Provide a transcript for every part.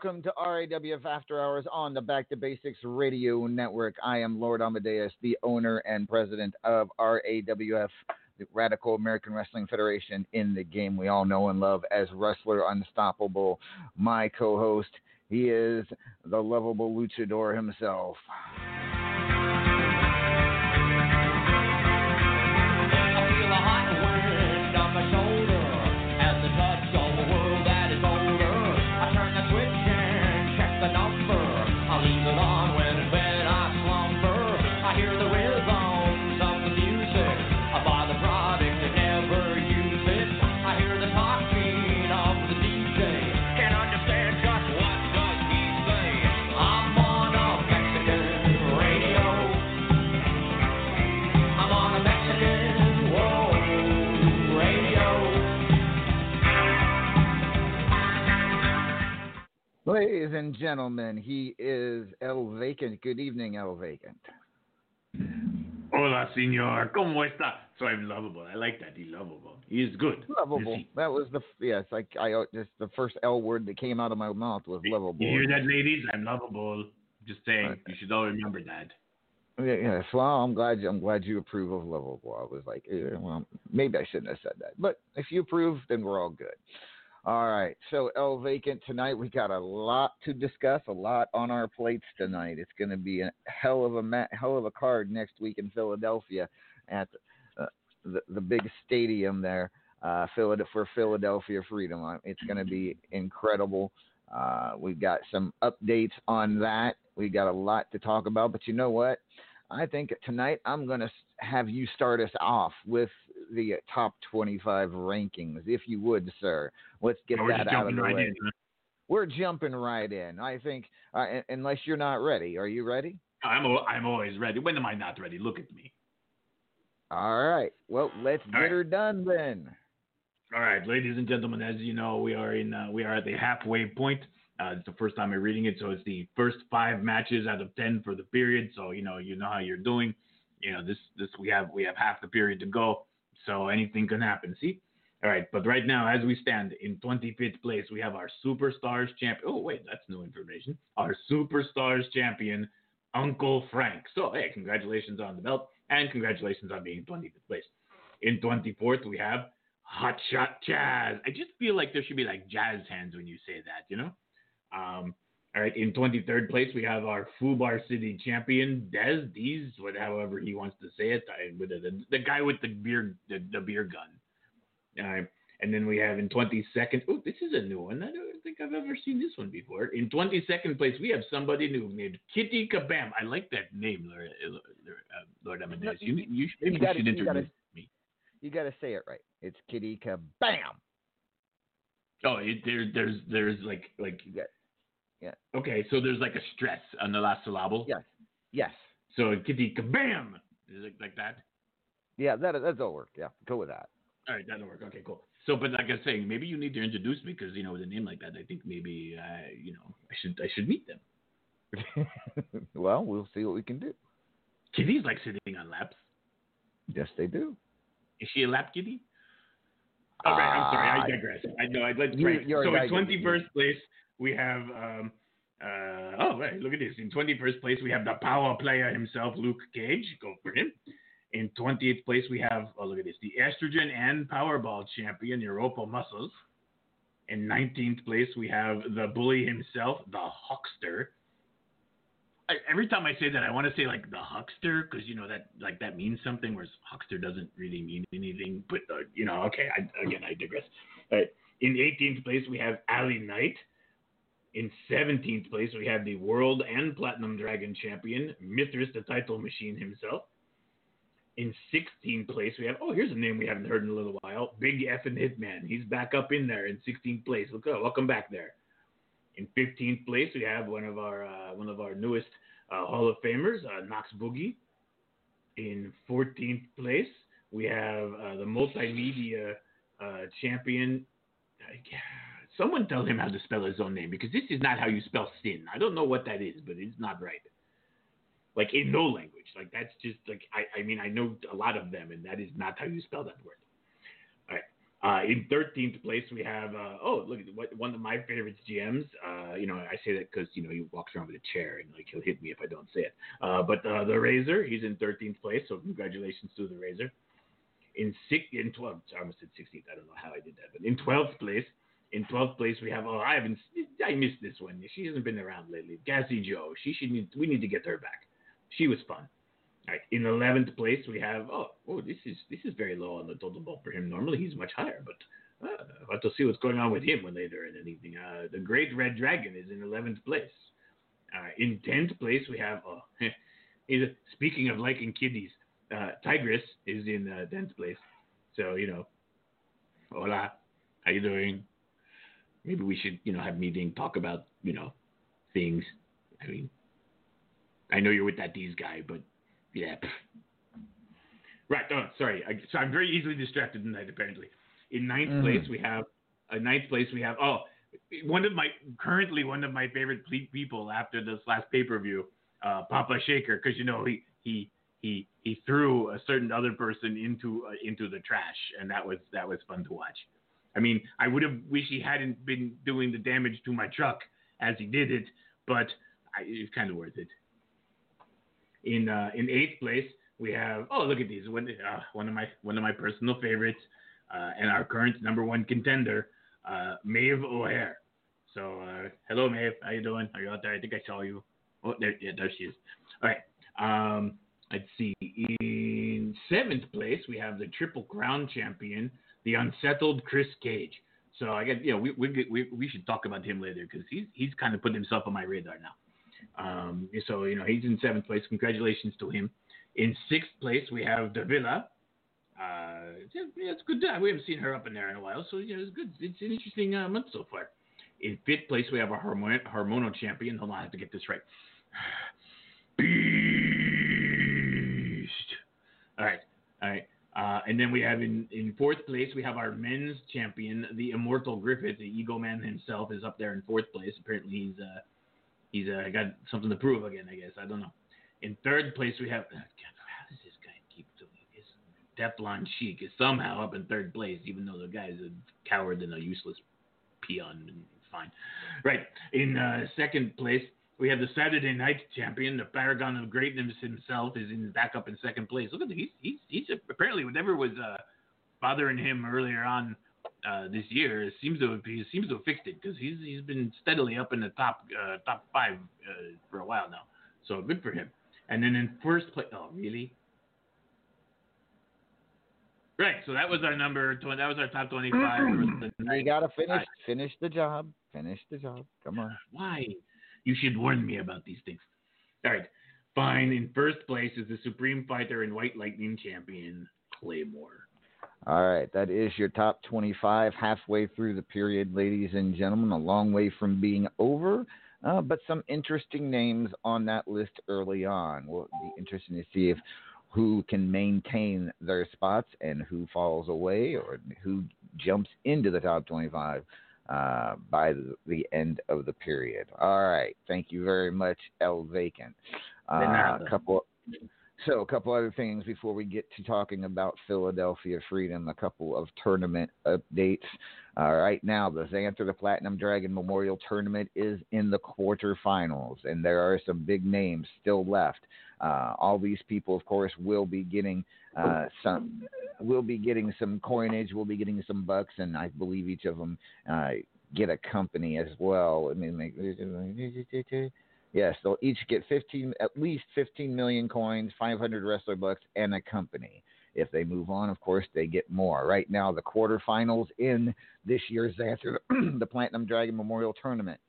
Welcome to RAWF After Hours on the Back to Basics Radio Network. I am Lord Amadeus, the owner and president of RAWF, the Radical American Wrestling Federation, in the game we all know and love as Wrestler Unstoppable. My co host, he is the lovable luchador himself. Ladies and gentlemen, he is El Vacant. Good evening, El Vacant. Hola, senor. ¿Cómo está? So I'm lovable. I like that. He's lovable. He is good. Lovable. Is? That was the yes. Like I uh, just the first L word that came out of my mouth was lovable. You hear that, ladies? I'm lovable. Just saying. Right. You should all remember that. Yeah, yes. Well, I'm glad. I'm glad you approve of lovable. I was like, eh, well, maybe I shouldn't have said that, but if you approve, then we're all good. All right. So El Vacant tonight. We got a lot to discuss. A lot on our plates tonight. It's going to be a hell of a hell of a card next week in Philadelphia at uh, the the big stadium there. Uh, for Philadelphia Freedom. Uh, It's going to be incredible. Uh, we've got some updates on that. We got a lot to talk about, but you know what? I think tonight I'm going to have you start us off with the top 25 rankings, if you would, sir. Let's get we're that out of jumping the right way. in. huh? We're jumping right in. I think, uh, unless you're not ready. Are you ready? I'm, I'm always ready. When am I not ready? Look at me. All right. Well, let's All get right. her done then. All right, ladies and gentlemen, as you know, we are in uh, we are at the halfway point. Uh, it's the first time I'm reading it, so it's the first five matches out of ten for the period. So you know you know how you're doing. You know this this we have we have half the period to go, so anything can happen. See, all right. But right now, as we stand in 25th place, we have our Superstars champion. Oh wait, that's new information. Our Superstars champion, Uncle Frank. So, hey, congratulations on the belt and congratulations on being 25th place. In 24th, we have Hotshot Jazz. I just feel like there should be like jazz hands when you say that, you know? Um, all right, in 23rd place, we have our Fubar City champion, Dez, Deez, whatever however he wants to say it, I, with the, the guy with the beer, the, the beer gun. All right. And then we have in 22nd, oh, this is a new one. I don't think I've ever seen this one before. In 22nd place, we have somebody new named Kitty Kabam. I like that name, Lord, uh, Lord Amadeus. You, you, maybe You gotta- you should you gotta- introduce me. You got to say it right. It's Kitty Kabam. Oh, it, there, there's, there's like, like, You got yeah. okay, so there's like a stress on the last syllable. yes, yes, So Kitty Kabam, is it like that? yeah. That that's all work. Yeah, go with that. All right, that'll work. Okay, cool. So, but like I was saying, maybe you need to introduce me because you know with a name like that, I think maybe I, you know I should I should meet them. well, we'll see what we can do. Kitty's like sitting on laps. Yes, they do. Is she a lap kitty? All right, I'm sorry. I Ah, digress. I know. I'd like to. You- Right. you're a So guy in 21st place we have. Um, uh, oh, right. Look at this. In 21st place we have the power player himself, Luke Cage. Go for him. In 20th place we have. Oh, look at this. The estrogen and Powerball champion, Europa Muscles. In 19th place we have the bully himself, the Huckster. I, every time I say that, I want to say like the huckster because you know that like that means something, whereas huckster doesn't really mean anything. But uh, you know, okay, I, again, I digress. All right. In 18th place, we have Ali Knight. In 17th place, we have the World and Platinum Dragon Champion, Mithras, the title machine himself. In 16th place, we have, oh, here's a name we haven't heard in a little while Big F and Hitman. He's back up in there in 16th place. Look, welcome back there. In 15th place, we have one of our uh, one of our newest uh, Hall of Famers, uh, Knox Boogie. In 14th place, we have uh, the multimedia uh, champion. Uh, someone tell him how to spell his own name because this is not how you spell sin. I don't know what that is, but it's not right. Like in no language. Like that's just like I, I mean I know a lot of them, and that is not how you spell that word. All right. Uh, in 13th place, we have, uh, oh, look, what, one of my favorites, GMs. Uh, you know, I say that because, you know, he walks around with a chair and, like, he'll hit me if I don't say it. Uh, but uh, the Razor, he's in 13th place, so congratulations to the Razor. In six, in 12th, I almost said 16th, I don't know how I did that, but in 12th place, in 12th place, we have, oh, I haven't, I missed this one. She hasn't been around lately. Gassy Joe, she should need, we need to get her back. She was fun. All right. In eleventh place, we have oh oh this is this is very low on the total ball for him. Normally he's much higher, but uh, I'll have to see what's going on with him later in the evening. Uh, the Great Red Dragon is in eleventh place. Uh, in tenth place, we have oh is speaking of liking kiddies, uh, Tigress is in uh, tenth place. So you know, hola, how you doing? Maybe we should you know have a meeting, talk about you know things. I mean, I know you're with that D's guy, but yeah. Right. Oh, sorry. I, so I'm very easily distracted tonight, apparently. In ninth Mhm. place, we have. Uh, ninth place, we have. Oh, one of my currently one of my favorite ple- people after this last pay per view, uh, Papa Shaker, because you know he he he he threw a certain other person into uh, into the trash, and that was that was fun to watch. I mean, I would have wished he hadn't been doing the damage to my truck as he did it, but I, it's kind of worth it. In uh, in eighth place, we have oh look at these one uh, one of my one of my personal favorites uh, and our current number one contender, uh, Maeve O'Hare. So uh, hello Maeve, how you doing? Are you out there? I think I saw you. Oh there yeah there she is. All right. Um, let's see. In seventh place, we have the Triple Crown champion, the unsettled Chris Cage. So I got you know we we we, we should talk about him later because he's he's kind of put himself on my radar now. Um, so you know he's in seventh place. Congratulations to him. In sixth place we have Davila. Uh, yeah, it's good. We haven't seen her up in there in a while, so yeah, it's good. It's an interesting uh, month so far. In fifth place we have a Harmon- Harmono champion. Hold on, I have to get this right. Beast. All right, all right. Uh, and then we have in, in fourth place, we have our men's champion, the Immortal Griffith, the Ego Man himself, is up there in fourth place. Apparently, he's uh, he's uh, got something to prove again. I guess I don't know. In third place, we have. God, how does this guy keep doing this? Teflon Sheik is somehow up in third place, even though the guy's a coward and a useless peon. Fine. Right. In uh, second place, We have the Saturday Night Champion, the Paragon of Greatness himself, is in back up in second place. Look at he's he's he's apparently whatever was uh, bothering him earlier on uh, this year it seems to have, he seems to have fixed it because he's he's been steadily up in the top uh, top five uh, for a while now. So good for him. And then in first place, oh really? Right. So that was our number. 20, that was our top twenty-five. You gotta finish finish the job. Finish the job. Come on. Why? You should warn me about these things. All right. Fine. In first place is the Supreme Fighter and White Lightning champion, Claymore. All right, that is your top 25 halfway through the period, ladies and gentlemen. A long way from being over, uh, but some interesting names on that list early on. Will be interesting to see if who can maintain their spots and who falls away or who jumps into the top 25 uh, by the, the, end of the period. All right, thank you very much, El Vacant. Uh, a couple. So, a couple other things before we get to talking about Philadelphia Freedom. A couple of tournament updates. Uh, right now, the Xanther the Platinum Dragon Memorial Tournament is in the quarterfinals, and there are some big names still left. Uh, all these people, of course, will be getting uh, some, will be getting some coinage, will be getting some bucks, and I believe each of them uh, get a company as well. I mean, Yes, they'll each get 15, at least 15 million coins, 500 wrestler bucks, and a company. If they move on, of course, they get more. Right now, the quarterfinals in this year's Xanther, the Platinum Dragon Memorial Tournament.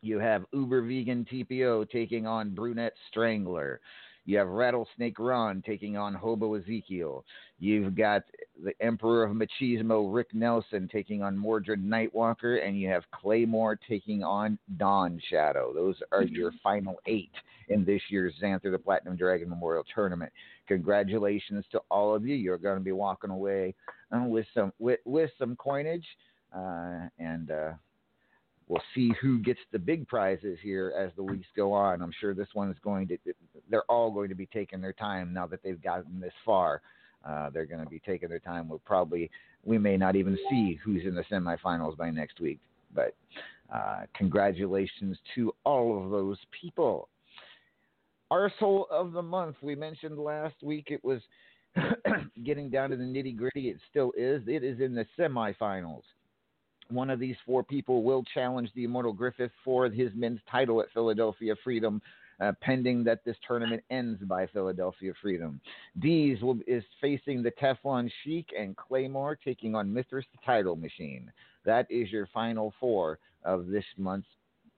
You have Uber Vegan TPO taking on Brunette Strangler. You have Rattlesnake Ron taking on Hobo Ezekiel. You've got the Emperor of Machismo, Rick Nelson, taking on Mordred Nightwalker. And you have Claymore taking on Dawn Shadow. Those are your final eight in this year's Xanther the Platinum Dragon Memorial Tournament. Congratulations to all of you. You're going to be walking away uh, with some with, with some coinage. Uh, and uh, we'll see who gets the big prizes here as the weeks go on. I'm sure this one is going to, they're all going to be taking their time now that they've gotten this far. Uh, they're going to be taking their time. We'll probably, we may not even see who's in the semifinals by next week. But uh, congratulations to all of those people. Our soul of the month. We mentioned last week it was getting down to the nitty gritty. It still is. It is in the semifinals. One of these four people will challenge the Immortal Griffith for his men's title at Philadelphia Freedom, uh, pending that this tournament ends by Philadelphia Freedom. Dees will, is facing the Teflon Sheik and Claymore taking on Mithras the title machine. That is your final four of this month's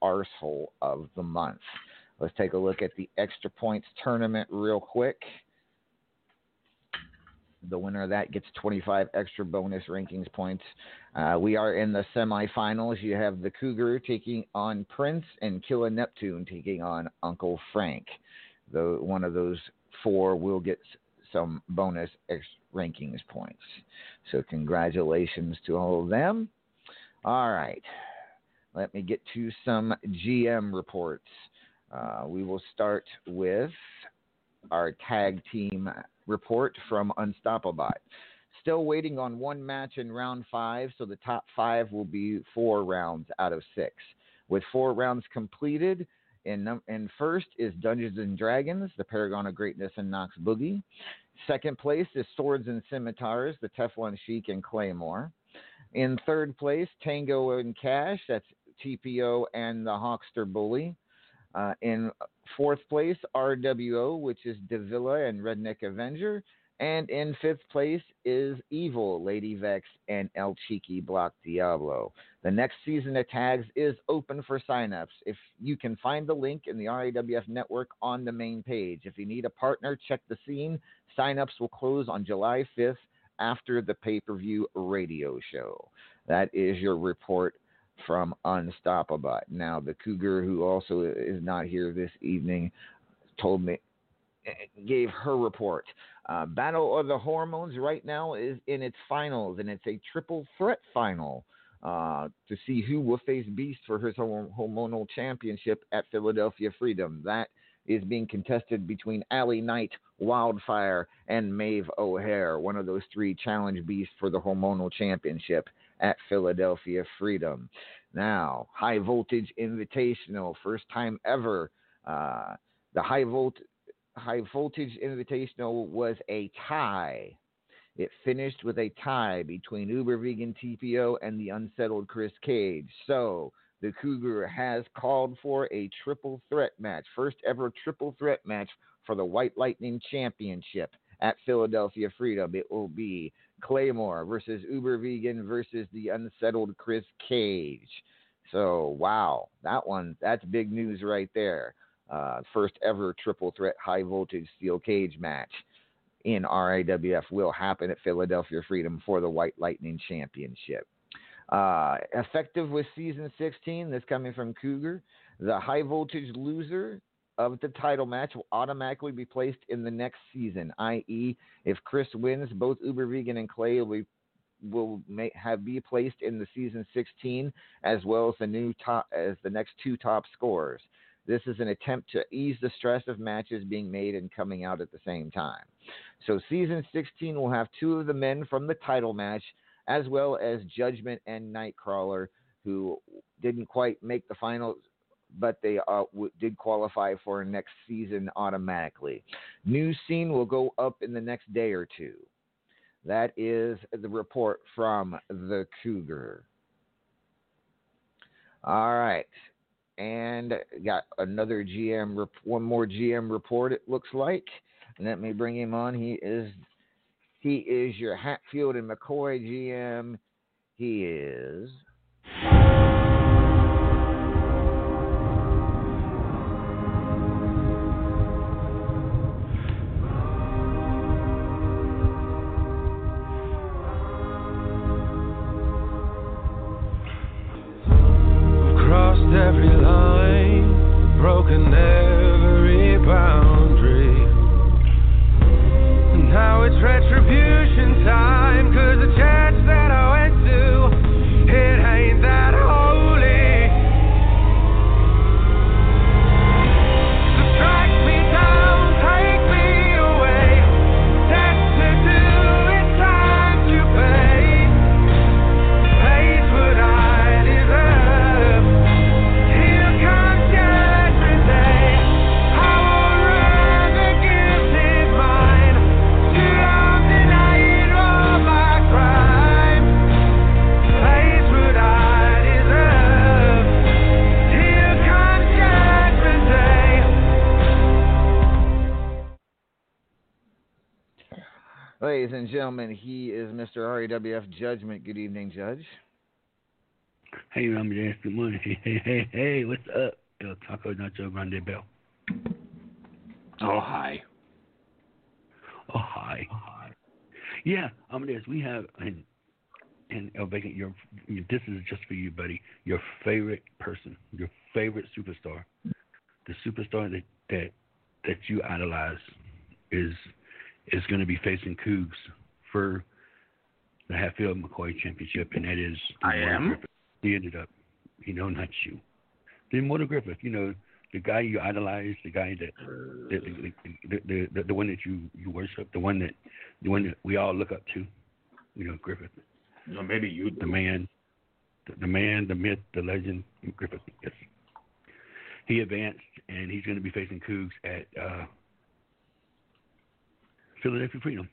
arsehole of the month. Let's take a look at the extra points tournament real quick. The winner of that gets 25 extra bonus rankings points. Uh, we are in the semifinals. You have the Cougar taking on Prince and Killa Neptune taking on Uncle Frank. The, one of those four will get some bonus rankings points. So, congratulations to all of them. All right. Let me get to some GM reports. Uh, we will start with our tag team report from Unstoppable. Still waiting on one match in round five, so the top five will be four rounds out of six. With four rounds completed, in first is Dungeons and Dragons, the Paragon of Greatness and Knox Boogie. Second place is Swords and Scimitars, the Teflon Sheik and Claymore. In third place, Tango and Cash, that's TPO and the Hawkster Bully. Uh, in fourth place, RWO, which is Davila and Redneck Avenger. And in fifth place is Evil, Lady Vex, and El Cheeky Block Diablo. The next season of tags is open for signups. If you can find the link in the RAWF network on the main page. If you need a partner, check the scene. Signups will close on July 5th after the pay per view radio show. That is your report from Unstoppable. Now, the Cougar, who also is not here this evening, told me, gave her report. Uh, Battle of the Hormones right now is in its finals, and it's a triple threat final uh, to see who will face Beast for his hormonal championship at Philadelphia Freedom. That is being contested between Allie Knight, Wildfire, and Maeve O'Hare. One of those three challenge beasts for the hormonal championship at Philadelphia Freedom. Now, high voltage invitational, first time ever. Uh, the high volt high voltage invitational was a tie. It finished with a tie between Uber Vegan TPO and the unsettled Chris Cage. So the Cougar has called for a triple threat match, first ever triple threat match for the White Lightning Championship at Philadelphia Freedom. It will be Claymore versus Uber Vegan versus the unsettled Chris Cage. So, wow, that one, that's big news right there. Uh, first ever triple threat high voltage steel cage match in RAWF will happen at Philadelphia Freedom for the White Lightning Championship. Uh, effective with season 16, this coming from Cougar, the high voltage loser of the title match will automatically be placed in the next season, i.e., if Chris wins, both Uber Vegan and Clay will be will may, have be placed in the season 16 as well as the new top as the next two top scorers. This is an attempt to ease the stress of matches being made and coming out at the same time. So season 16 will have two of the men from the title match as well as Judgment and Nightcrawler who didn't quite make the finals but they uh, w- did qualify for next season automatically. New scene will go up in the next day or two. That is the report from the Cougar. All right. And got another GM, rep- one more GM report, it looks like. Let me bring him on. He is he is your Hatfield and McCoy GM. He is line, broken eh? And gentlemen, he is Mr. RAWF Judgment. Good evening, Judge. Hey, I'm James. Good morning. Hey, hey, hey, hey, what's up? El Taco Nacho Grande Bell. Oh, hi. Oh, hi. Hi. Yeah, Amadeus, we have, and, and El Vacant, your, your, this is just for you, buddy. Your favorite person, your favorite superstar, the superstar that, that, that you idolize is, is going to be facing Cougs for the Hatfield McCoy Championship, and that is I am? Griffith. He ended up, you know, not you. Then Warren Griffith, you know, the guy you idolize, the guy that the the, the, the, the, the one that you, you worship, the one that the one that we all look up to, you know, Griffith, No, maybe you the man, the, the man, the myth, the legend, Griffith. Yes, he advanced, and he's going to be facing Cougs at uh, Philadelphia Freedom.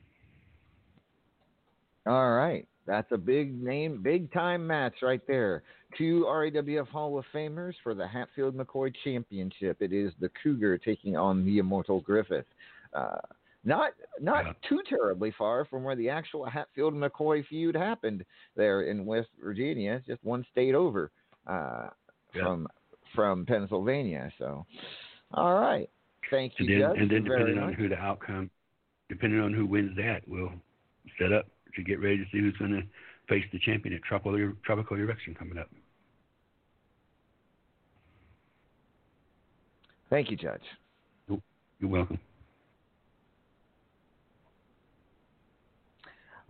All right. That's a big name, big time match right there. Two RAWF Hall of Famers for the Hatfield McCoy Championship. It is the Cougar taking on the Immortal Griffith. Uh, not not Yeah. too terribly far from where the actual Hatfield McCoy feud happened there in West Virginia, It's just one state over uh, Yeah. from from Pennsylvania. So, all right. Thank you, And then, Judge. and then depending on much. who the outcome, depending on who wins that, we'll set up to get ready to see who's going to face the champion at Tropical, Tropical Erection coming up. Thank you, Judge. You're welcome.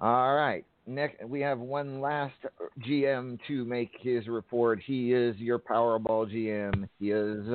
All right. Next, we have one last GM to make his report. He is your Powerball GM. He is.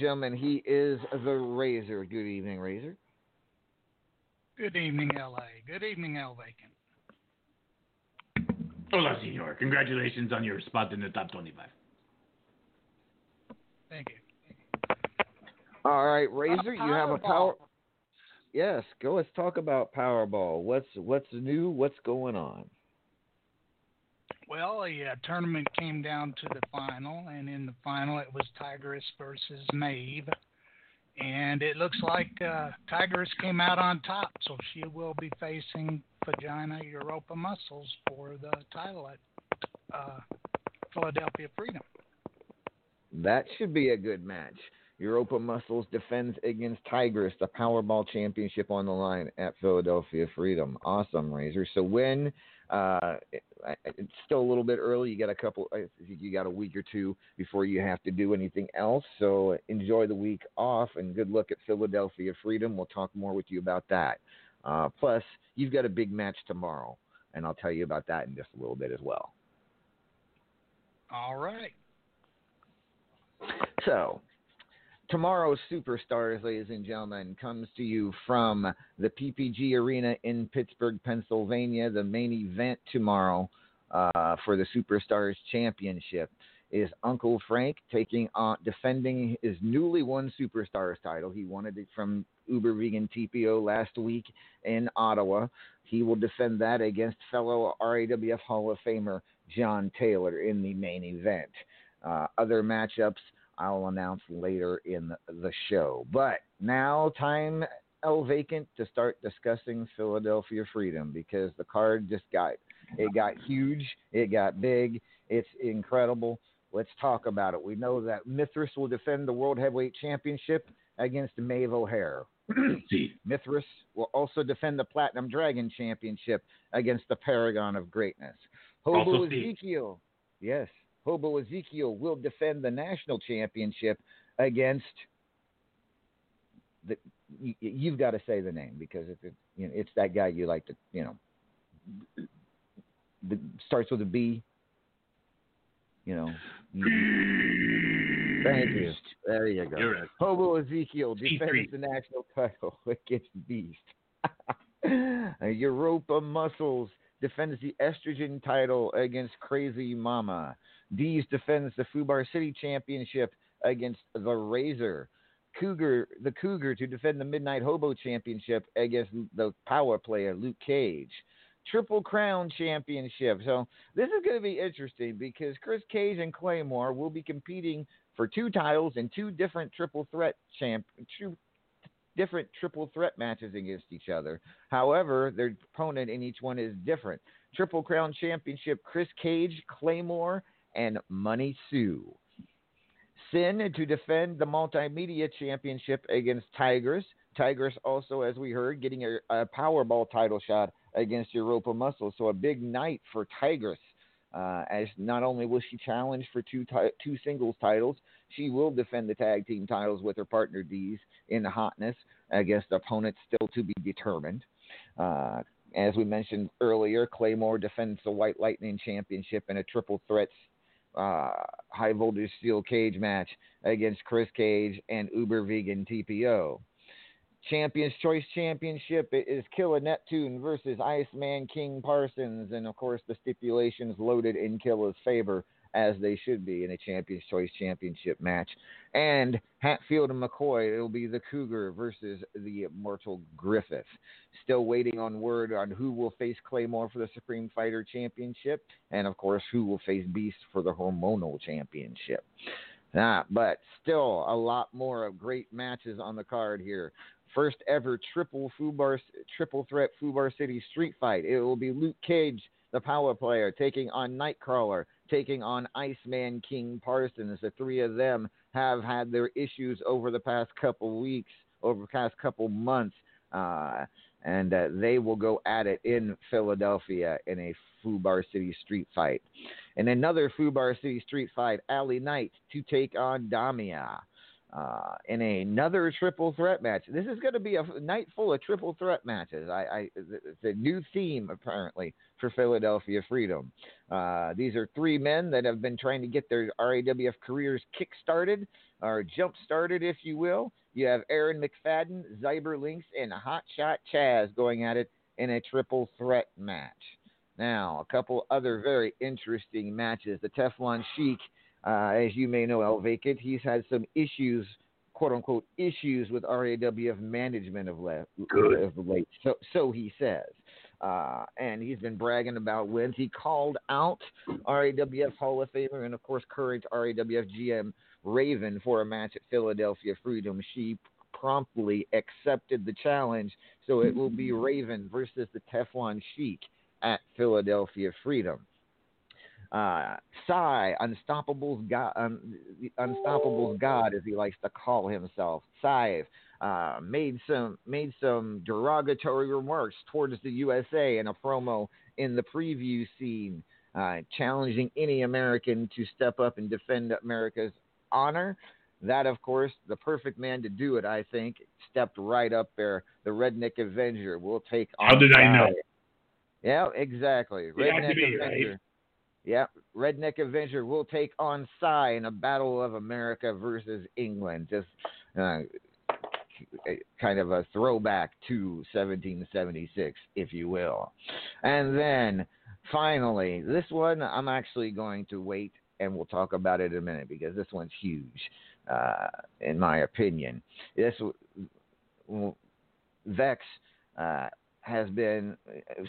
Gentlemen, he is the Razor. Good evening, Razor. Good evening, LA. Good evening, El Vacant. Hola, senor. Congratulations on your spot in the top 25. Thank you. All right, uh, Razor, you have a power. Yes, go. Let's talk about Powerball. What's what's new? What's going on? Well, uh, tournament came down to the final, and in the final it was Tigress versus Maeve. And it looks like uh, Tigress came out on top, so she will be facing Vagina Europa Muscles for the title at uh, Philadelphia Freedom. That should be a good match. Europa Muscles defends against Tigress, the Powerball Championship on the line at Philadelphia Freedom. Awesome, Razor. So when uh, it- it's still a little bit early. You got a couple. You got a week or two before you have to do anything else. So enjoy the week off and good luck at Philadelphia Freedom. We'll talk more with you about that. Uh, plus, you've got a big match tomorrow, and I'll tell you about that in just a little bit as well. All right. So, tomorrow's Superstars, ladies and gentlemen, comes to you from the PPG Arena in Pittsburgh, Pennsylvania. The main event tomorrow uh, for the Superstars Championship is Uncle Frank taking on defending his newly won Superstars title. He won it from Uber Vegan TPO last week in Ottawa. He will defend that against fellow RAWF Hall of Famer John Taylor in the main event. Uh, other matchups I'll announce later in the, show. But now, time El Vacant to start discussing Philadelphia Freedom because the card just got it got huge, it got big, it's incredible. Let's talk about it. We know that Mithras will defend the World Heavyweight Championship against Maeve O'Hare. Mithras will also defend the Platinum Dragon Championship against the Paragon of Greatness. Hobo Also. Ezekiel, yes, Hobo Ezekiel will defend the National Championship against the. You, you've got to say the name because it's it, you know, it's that guy you like to you know. The, starts with a B. You know. Thank you. There you go. You're right. Hobo Ezekiel defends the national title against Beast. Europa Muscles defends the estrogen title against Crazy Mama. Dees defends the Fubar City Championship against the Razor. Cougar, the Cougar, to defend the Midnight Hobo Championship against the Power Player Luke Cage. Triple Crown Championship. So this is going to be interesting because Chris Cage and Claymore will be competing for two titles in two different triple threat champ, different triple threat matches against each other. However, their opponent in each one is different. Triple Crown Championship: Chris Cage, Claymore, and Money Sue. Sin to defend the Multimedia Championship against Tigress. Tigress also, as we heard, getting a, a Powerball title shot against Europa Muscle. So a big night for Tigress. Uh, as not only will she challenge for two two singles titles, she will defend the tag team titles with her partner Dees in the hotness against opponents still to be determined. Uh, as we mentioned earlier, Claymore defends the White Lightning Championship in a triple threats uh, high voltage steel cage match against Chris Cage and Uber Vegan TPO. Champions Choice Championship it is Killer Neptune versus Iceman King Parsons, and of course the stipulations loaded in Killer's favor as they should be in a Champions Choice Championship match. And Hatfield and McCoy, it'll be the Cougar versus the Immortal Griffith. Still waiting on word on who will face Claymore for the Supreme Fighter Championship, and of course who will face Beast for the Hormonal Championship. Ah, but still a lot more of great matches on the card here. First ever triple Fubar triple threat Fubar City street fight. It will be Luke Cage, the power player, taking on Nightcrawler, taking on Iceman King Parsons. The three of them have had their issues over the past couple weeks, over the past couple months, uh, and uh, they will go at it in Philadelphia in a Fubar City street fight. In another Fubar City street fight, Ali Knight to take on Damia. Uh, in another triple threat match. This is going to be a night full of triple threat matches. I, I, it's a new theme apparently for Philadelphia Freedom. Uh, these are three men that have been trying to get their RAWF careers kick-started. are jump started, if you will. You have Aaron McFadden, Zyber Links, and Hot Shot Chaz going at it in a triple threat match. Now, a couple other very interesting matches. The Teflon Sheik, uh, as you may know, El Vacant, he's had some issues, quote unquote, issues with RAWF management of, le- of late. So, so he says. Uh, and he's been bragging about wins. He called out RAWF Hall of Famer and, of course, current RAWF GM Raven for a match at Philadelphia Freedom. She promptly accepted the challenge, so it will be Raven versus the Teflon Sheik at Philadelphia Freedom. Uh, Psy, Unstoppable's God, um, Unstoppable's God, as he likes to call himself, Psy, uh, made some made some derogatory remarks towards the USA in a promo in the preview scene, uh, challenging any American to step up and defend America's honor. That, of course, the perfect man to do it, I think, stepped right up there. The Redneck Avenger will take on. How did I know? Yeah, exactly. It had to Redneck be, right? Yeah, Redneck Avenger will take on Psy in a battle of America versus England. Just uh, kind of a throwback to 1776, if you will. And then finally, this one I'm actually going to wait and we'll talk about it in a minute because this one's huge, uh, in my opinion. This Vex uh, has been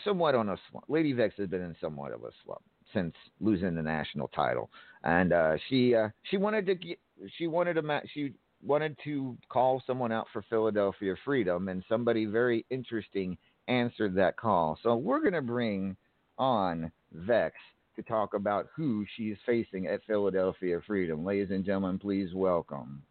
somewhat on a slump. Lady Vex has been in somewhat of a slump since losing the national title, and uh, she uh, she wanted to get, she wanted a match she wanted to call someone out for Philadelphia Freedom, and somebody very interesting answered that call. So we're gonna bring on Vex to talk about who she's facing at Philadelphia Freedom. Ladies and gentlemen, please welcome.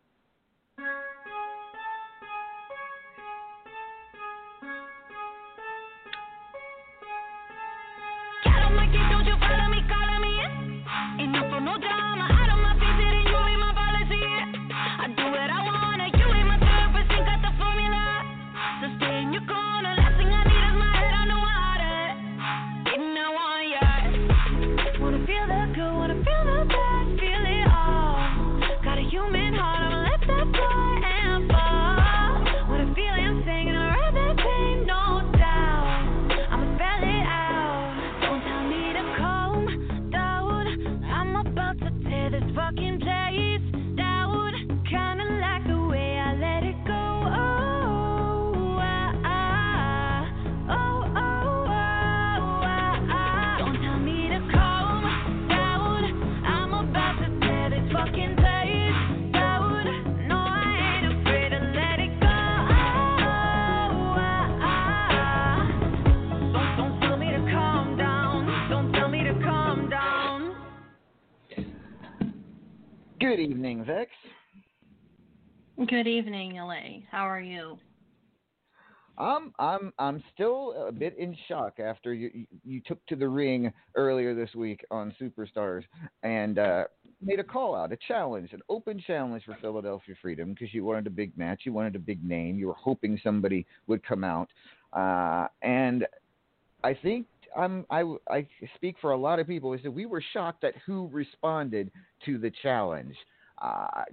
Good evening, Vex. Good evening, LA. How are you? I'm I'm I'm still a bit in shock after you you, you took to the ring earlier this week on Superstars and uh, made a call out, a challenge, an open challenge for Philadelphia Freedom because you wanted a big match, you wanted a big name, you were hoping somebody would come out, uh, and I think I'm I I speak for a lot of people. Is that we were shocked at who responded to the challenge. Uh,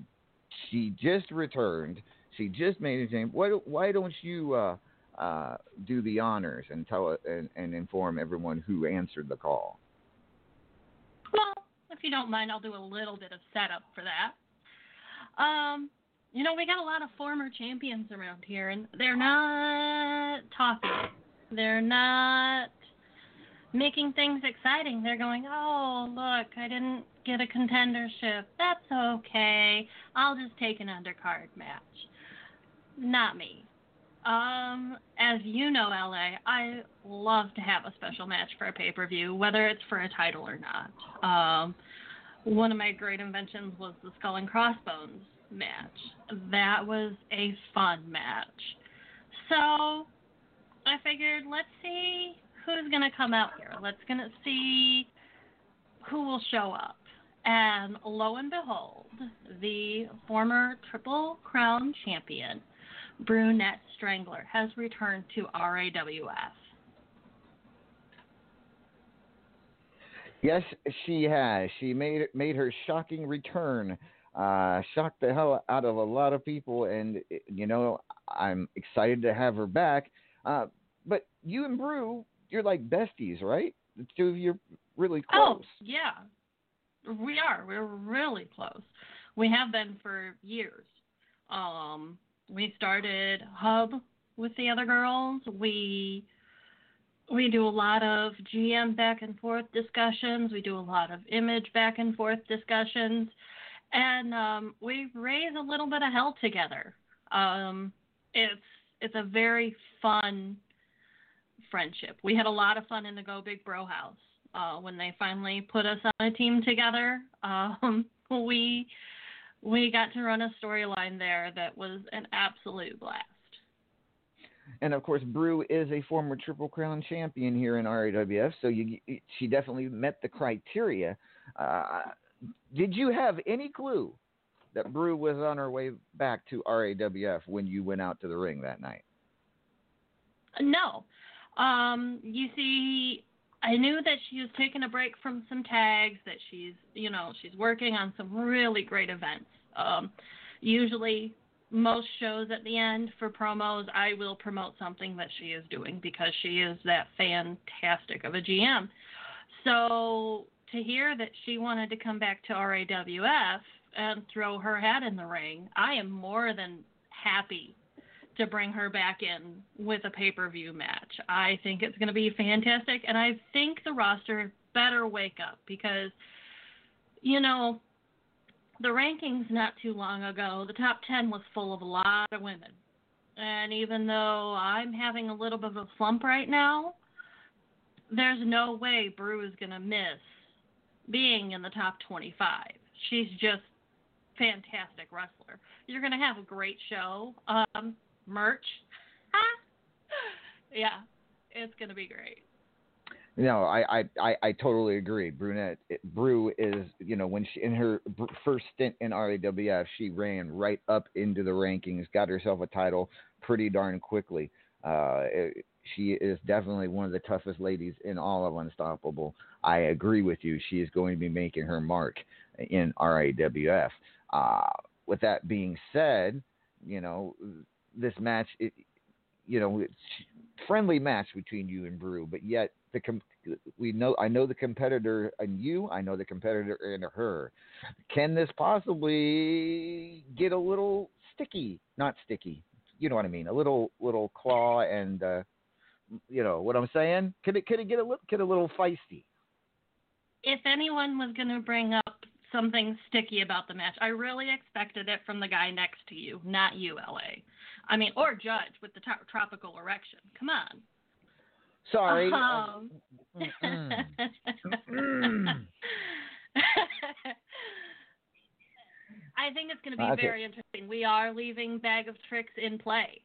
she just returned. She just made a name. Why why don't you uh, uh, do the honors and tell and, and inform everyone who answered the call? Well, if you don't mind, I'll do a little bit of setup for that. Um, you know, we got a lot of former champions around here, and they're not talking. They're not making things exciting. They're going, oh, look, I didn't get a contendership. That's okay. I'll just take an undercard match. Not me. Um, as you know, LA, I love to have a special match for a pay per view, whether it's for a title or not. Um, one of my great inventions was the Skull and Crossbones match. That was a fun match. So I figured, let's see who's gonna come out here. Let's gonna see who will show up. And lo and behold, the former Triple Crown champion, Brunette Strangler, has returned to RAWF. Yes, she has. She made made her shocking return uh, shocked the hell out of a lot of people, and you know I'm excited to have her back. Uh, but you and Brew, you're like besties, right? The two of you are really close. Oh, yeah. We are. We're really close. We have been for years. Um, we started Hub with the other girls. We we do a lot of GM back and forth discussions. We do a lot of image back and forth discussions, and um, we raise a little bit of hell together. Um, it's it's a very fun friendship. We had a lot of fun in the Go Big Bro house uh, when they finally put us on a team together. Um, we we got to run a storyline there that was an absolute blast. And of course, Brew is a former Triple Crown champion here in RAWF, so you, she definitely met the criteria. Uh, did you have any clue that Brew was on her way back to RAWF when you went out to the ring that night? No. Um, you see, I knew that she was taking a break from some tags, that she's, you know, she's working on some really great events. Um, usually, most shows at the end for promos, I will promote something that she is doing because she is that fantastic of a GM. So to hear that she wanted to come back to RAWF and throw her hat in the ring, I am more than happy to bring her back in with a pay per view match. I think it's going to be fantastic, and I think the roster better wake up because, you know, the rankings not too long ago, the top 10 was full of a lot of women. And even though I'm having a little bit of a slump right now, there's no way Brew is going to miss being in the top 25. She's just fantastic wrestler. You're going to have a great show. Um, merch. yeah, it's to be great. No, I, I, I, I totally agree. Brunette Brew is, you know, when she in her first stint in RAWF, she ran right up into the rankings, got herself a title pretty darn quickly. Uh, it, she is definitely one of the toughest ladies in all of Unstoppable. I agree with you. She is going to be making her mark in RAWF. Uh, with that being said, you know, this match, it, you know, it's friendly match between you and Brew, but yet the com- we know I know the competitor and you, I know the competitor and her. Can this possibly get a little sticky? Not sticky, you know what I mean? A little little claw and uh, you know what I'm saying? Could it could it get a little get a little feisty? If anyone was going to bring up something sticky about the match, I really expected it from the guy next to you, not you, LA. I mean, or Judge with the tropical erection. Come on. Sorry. Um, I think it's going to be Okay. very interesting. We are leaving Bag of Tricks in play.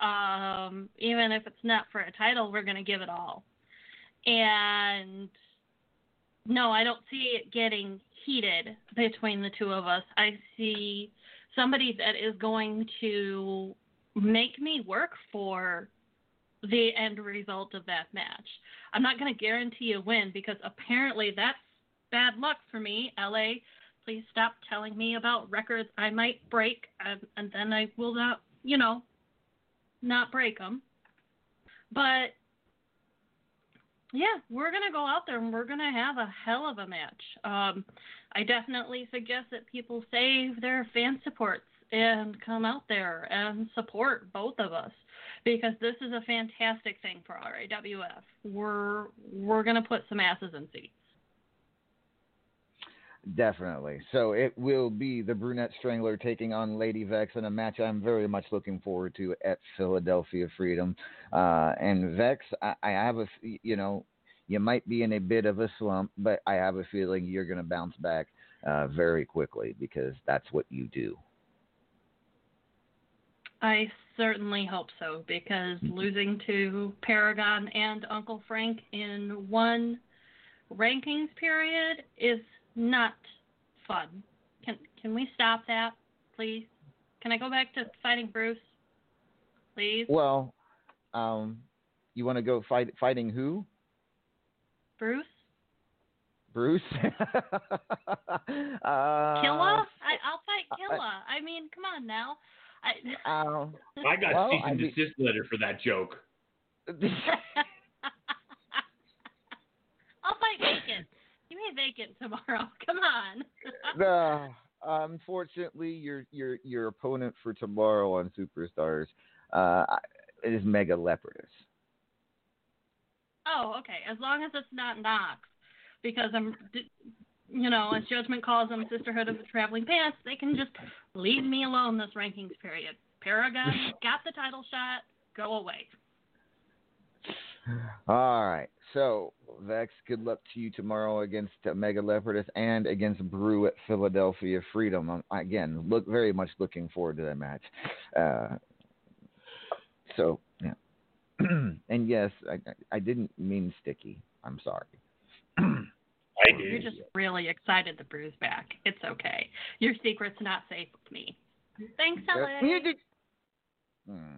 Um, even if it's not for a title, we're going to give it all. And no, I don't see it getting heated between the two of us. I see somebody that is going to make me work for the end result of that match. I'm not going to guarantee a win because apparently that's bad luck for me. LA, please stop telling me about records I might break, and, and then I will not, you know, not break them. But yeah, we're gonna go out there and we're gonna have a hell of a match. Um, I definitely suggest that people save their fan supports and come out there and support both of us because this is a fantastic thing for RAWF. We're we're gonna put some asses in seats. Definitely. So it will be the Brunette Strangler taking on Lady Vex in a match I'm very much looking forward to at Philadelphia Freedom. Uh, and Vex, I, I have a, you know, you might be in a bit of a slump, but I have a feeling you're going to bounce back uh, very quickly because that's what you do. I certainly hope so because losing to Paragon and Uncle Frank in one rankings period is not fun. Can can we stop that, please? Can I go back to fighting Bruce, please? Well, um, you want to go fight fighting who? Bruce? Bruce. uh, Killa? I, I'll fight Killa. I mean, come on now. I, Um, I got Well, cease I and mean- desist letter for that joke. I'll fight Vacant. Me Vacant tomorrow. Come on. Uh, unfortunately, your your your opponent for tomorrow on Superstars uh, is Mega Leopardess. oh, okay. As long as it's not Knox, because I'm, you know, as Judgment calls them, Sisterhood of the Traveling Pants. They can just leave me alone this rankings period. Paragon got the title shot. Go away. All right. So, Vex, good luck to you tomorrow against Mega Leopardess and against Brew at Philadelphia Freedom. Um, again, look very much looking forward to that match. Uh, so, yeah. and yes, I, I- I didn't mean sticky. I'm sorry. I You're just really excited the Brew's back. It's okay. Your secret's not safe with me. Thanks, Uh, LA. you did- Hmm.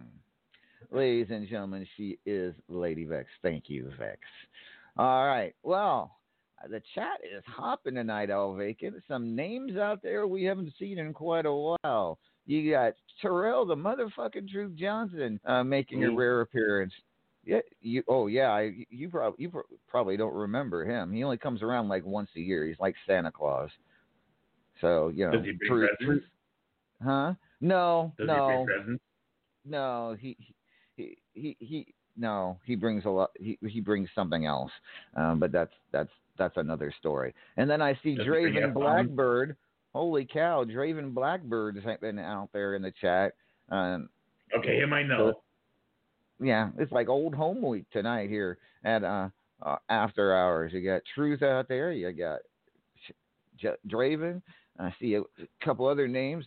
Ladies and gentlemen, she is Lady Vex. Thank you, Vex. All right. Well, the chat is hopping tonight, El Vacant. Some names out there we haven't seen in quite a while. You got Terrell, the motherfucking Drew Johnson, uh, making a Mm. rare appearance. Yeah, you. Oh, yeah. I, you probably you pro- probably don't remember him. He only comes around like once a year. He's like Santa Claus. So you know. Does he bring Drew- presents? Huh? No, Does no. he? No, he he he no, he brings a lot he he brings something else. Um but that's that's that's another story. And then I see Draven? Blackbird. Holy cow, Draven Blackbird has been out there in the chat. Um Okay, him I know. yeah, it's like old home week tonight here at uh, uh after hours. You got Truth out there, you got J- Draven. I see a couple other names: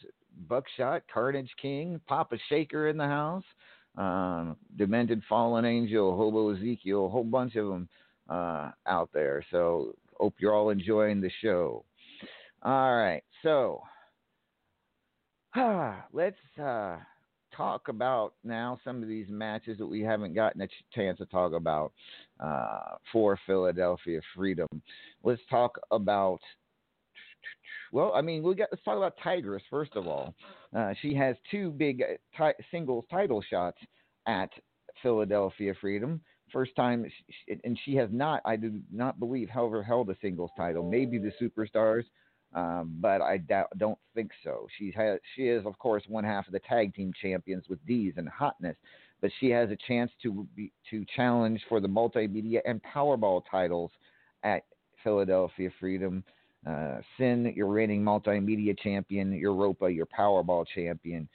Buckshot, Carnage King, Papa Shaker in the house, um, Demented Fallen Angel, Hobo Ezekiel, a whole bunch of them uh, out there. So hope you're all enjoying the show. All right, so let's uh, talk about now some of these matches that we haven't gotten a chance to talk about uh, for Philadelphia Freedom. Let's talk about. Well, I mean, we got. Let's talk about Tigress first of all. Uh, she has two big uh, singles title shots at Philadelphia Freedom. First time, sh- and she has not. I do not believe, however, held a singles title. Maybe the Superstars, um, but I doubt, don't think so. She has. She is, of course, one half of the tag team champions with Dees and Hotness, but she has a chance to be, to challenge for the multimedia and Powerball titles at Philadelphia Freedom. Uh, Sin, your reigning multimedia champion. Europa, your Powerball champion.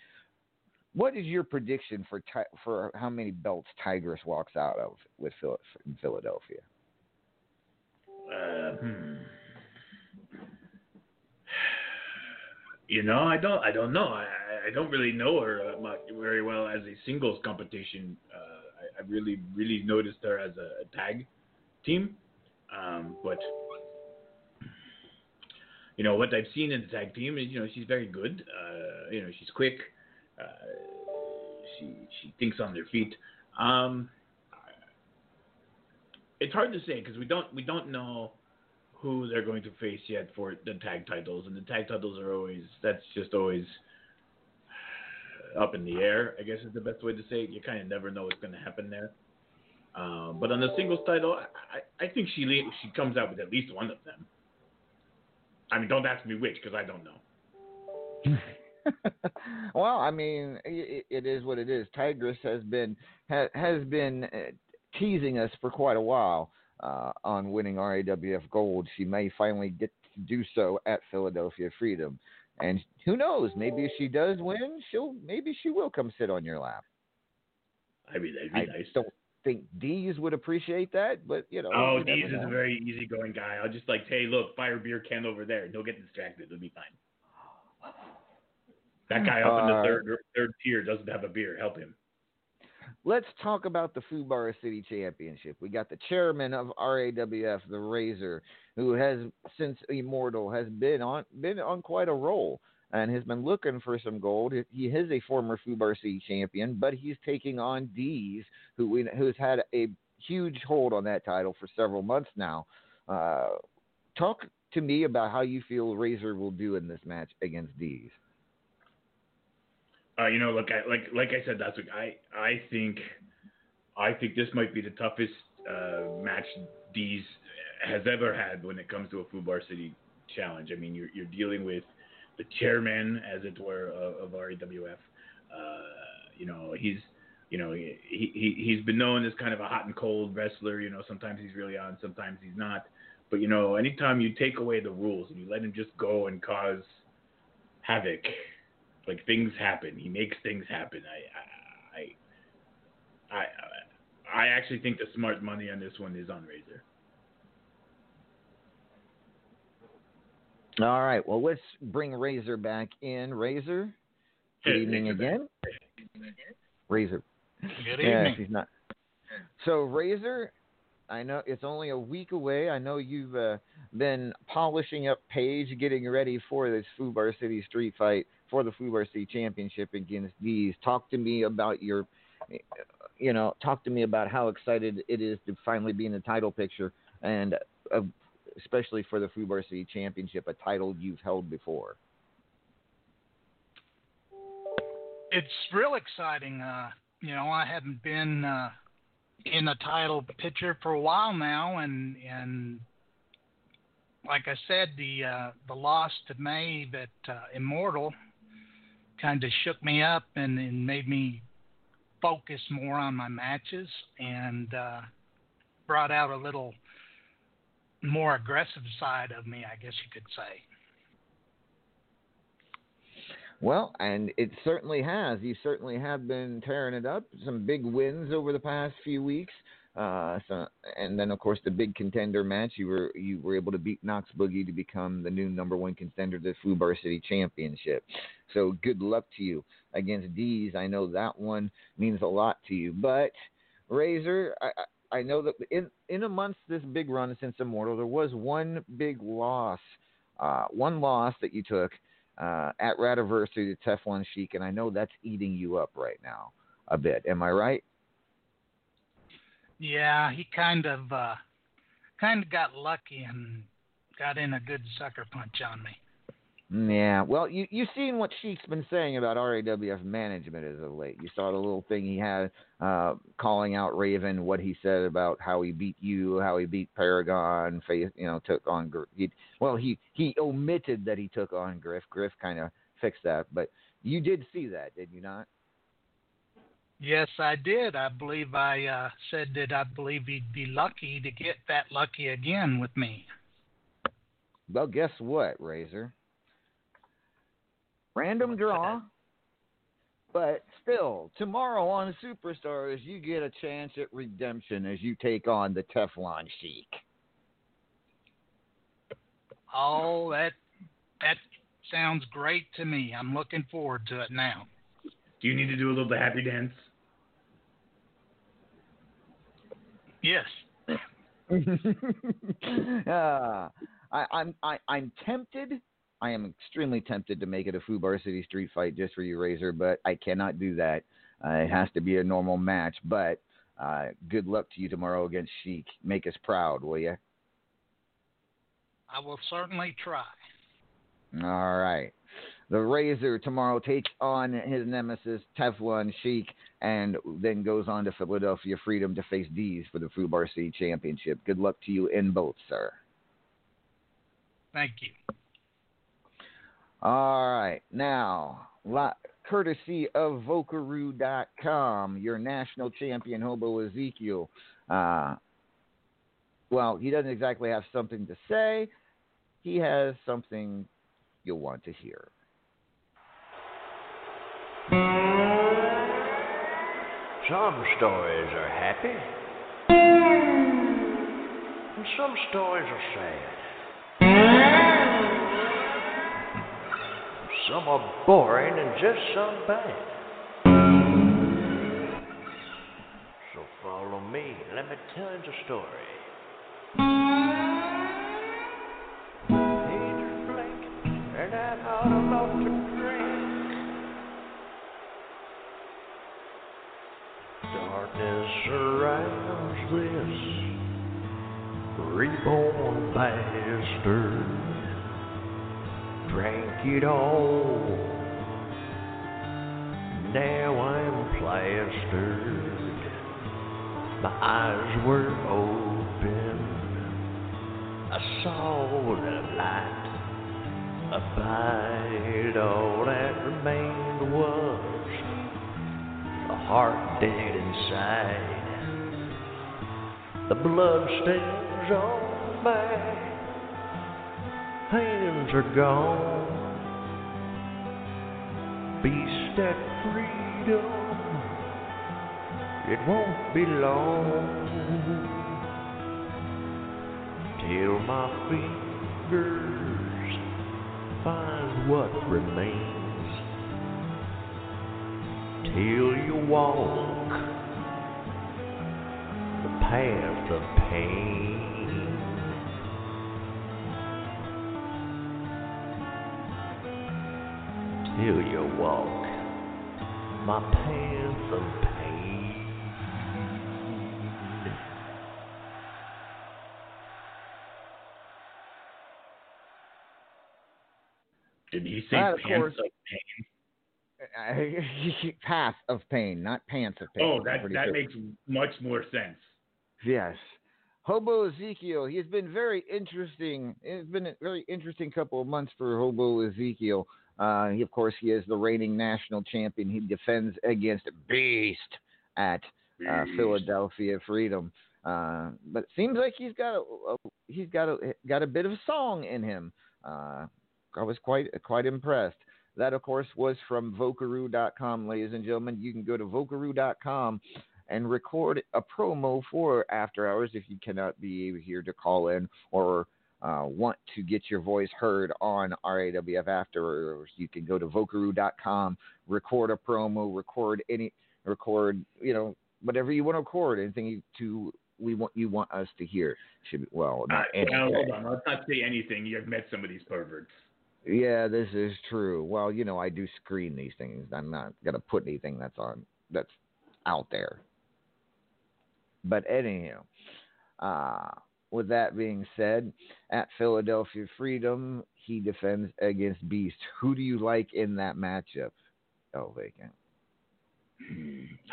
What is your prediction for ti- for how many belts Tigress walks out of with Phil- in Philadelphia? Uh, hmm. You know, I don't. I don't know. I, I- I don't really know her uh, much, very well as a singles competition. Uh, I, I really, really noticed her as a, a tag team. Um, but you know what I've seen in the tag team is, you know, she's very good. Uh, you know, she's quick. Uh, she she thinks on their feet. Um, it's hard to say because we don't we don't know who they're going to face yet for the tag titles, and the tag titles are always that's just always up in the air. I guess is the best way to say it. You kind of never know what's going to happen there. Um, but on the singles title, I, I think she she comes out with at least one of them. I mean, don't ask me which because I don't know. well, I mean, it, it is what it is. Tigress has been ha, has been uh, teasing us for quite a while uh, on winning RAWF Gold. She may finally get to do so at Philadelphia Freedom, and who knows? Maybe if she does win, she'll maybe she will come sit on your lap. I mean, that'd be I nice. don't think Dees would appreciate that, but you know. Oh, you never is a very easygoing guy. I'll just like, hey, look, fire beer can over there. Don't get distracted. It'll be fine. That guy up in the Uh, third third tier doesn't have a beer. Help him. Let's talk about the Fubar City Championship. We got the chairman of RAWF, the Razor, who has since Immortal has been on been on quite a roll and has been looking for some gold. He is a former Fubar City champion, but he's taking on Dees, who we, who's had a huge hold on that title for several months now. Uh, talk to me about how you feel Razor will do in this match against Dees. Uh, you know, look, I, like like I said last week, I I think I think this might be the toughest uh, match Dees has ever had when it comes to a Fubar City challenge. I mean, you're you're dealing with the chairman, as it were, of, of RAWF. Uh, you know, he's you know he, he he's been known as kind of a hot and cold wrestler. You know, sometimes he's really on, sometimes he's not. But you know, anytime you take away the rules and you let him just go and cause havoc, like things happen. He makes things happen. I I I I, I actually think the smart money on this one is on Razor. All right. Well, let's bring Razor back in. Razor, good evening again. Razor. Good Yeah, she's not. So Razor, I know it's only a week away. I know you've uh, been polishing up Paige, getting ready for this Fubar City Street fight for the Fubar City Championship against Dees. Talk to me about your, you know, talk to me about how excited it is to finally be in the title picture, and uh, especially for the Fubar City Championship, a title you've held before. It's real exciting. Uh, you know, I haven't been uh, in a title picture for a while now, and and like I said, the uh, the loss to Maeve at uh, Immortal kind of shook me up and, and made me focus more on my matches and uh, brought out a little more aggressive side of me, I guess you could say. Well, and it certainly has. You certainly have been tearing it up. Some big wins over the past few weeks. Uh, so, and then of course the big contender match. You were you were able to beat Knox Boogie to become the new number one contender to the Fubar City Championship. So good luck to you against Dees. I know that one means a lot to you. But Razor, I, I know that in in amongst this big run since Immortal, there was one big loss, uh, one loss that you took uh, at Radiversary to Teflon Sheik, and I know that's eating you up right now a bit. Am I right? Yeah, he kind of uh kind of got lucky and got in a good sucker punch on me. Yeah. Well, you you've seen what Sheik's been saying about RAWF management as of late. You saw the little thing he had uh, calling out Raven, what he said about how he beat you, how he beat Paragon, face you know took on Gr- he, well he he omitted that he took on Griff. Griff kind of fixed that, but you did see that, did you not? Yes, I did. I believe I uh said that I believe he'd be lucky to get that lucky again with me. Well, guess what, Razor? Random draw. But still, tomorrow on Superstars, you get a chance at redemption as you take on the Teflon Sheik. Oh, that that sounds great to me. I'm looking forward to it now. Do you need to do a little bit happy dance? Yes. uh, I, I'm I, I'm tempted. I am extremely tempted to make it a Fubar City Street fight just for you, Razor, but I cannot do that. Uh, it has to be a normal match. But uh, good luck to you tomorrow against Sheik. Make us proud, will you? I will certainly try. All right. The Razor tomorrow takes on his nemesis Teflon Sheik and then goes on to Philadelphia Freedom to face Dees for the Fubar City Championship. Good luck to you in both, sir. Thank you. All right. Now, courtesy of Vocaroo.com, your national champion, Hobo Ezekiel. Uh, well, he doesn't exactly have something to say. He has something you'll want to hear. Some stories are happy, and some stories are sad. Some are boring and just some bad. So follow me, let me tell you the story. A drink, and I've had enough to drink. Darkness surrounds this reborn bastard. Drank it all. Now I'm plastered. My eyes were open. I saw the light. Abide all that remained was a heart dead inside. The blood stains on my hands are gone. Beast at freedom, it won't be long till my fingers find what remains. Till you walk the path of pain. Till you walk my path of pain. Did he say That, of pants course- of pain? Path of pain, not pants of pain. Oh, that that sure. makes much more sense. Yes. Hobo Ezekiel, he's been very interesting. It's been a very interesting couple of months for Hobo Ezekiel. Uh, he, of course, he is the reigning national champion. He defends against Beast at uh, Beast. Philadelphia Freedom. Uh, but it seems like he's got a, a he's got a got a bit of a song in him. Uh, I was quite quite impressed. That, of course, was from Vocaroo.com, ladies and gentlemen. You can go to Vocaroo.com and record a promo for After Hours if you cannot be here to call in or uh, want to get your voice heard on RAWF After. You can go to Vocaroo.com, record a promo, record any, record you know whatever you want to record, anything you, to we want you want us to hear. Should be, well, Uh, not well, anything. hold on. Let's not say anything. You've met some of these perverts. Yeah, this is true. Well, you know, I do screen these things. I'm not gonna put anything that's on that's out there. But anyhow, uh, with that being said, at Philadelphia Freedom, he defends against Beast. Who do you like in that matchup? Oh, vacant.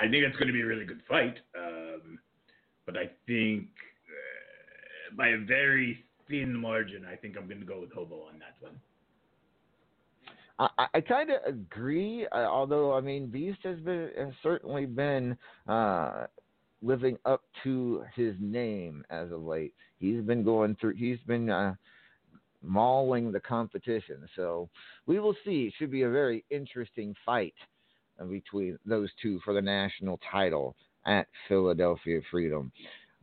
I think it's going to be a really good fight. Um, but I think uh, by a very thin margin, I think I'm going to go with Hobo on that one. I, I- I kind of agree. Uh, although I mean, Beast has been has certainly been uh, living up to his name as of late. He's been going through. He's been uh, mauling the competition. So we will see. It should be a very interesting fight uh, between those two for the national title at Philadelphia Freedom.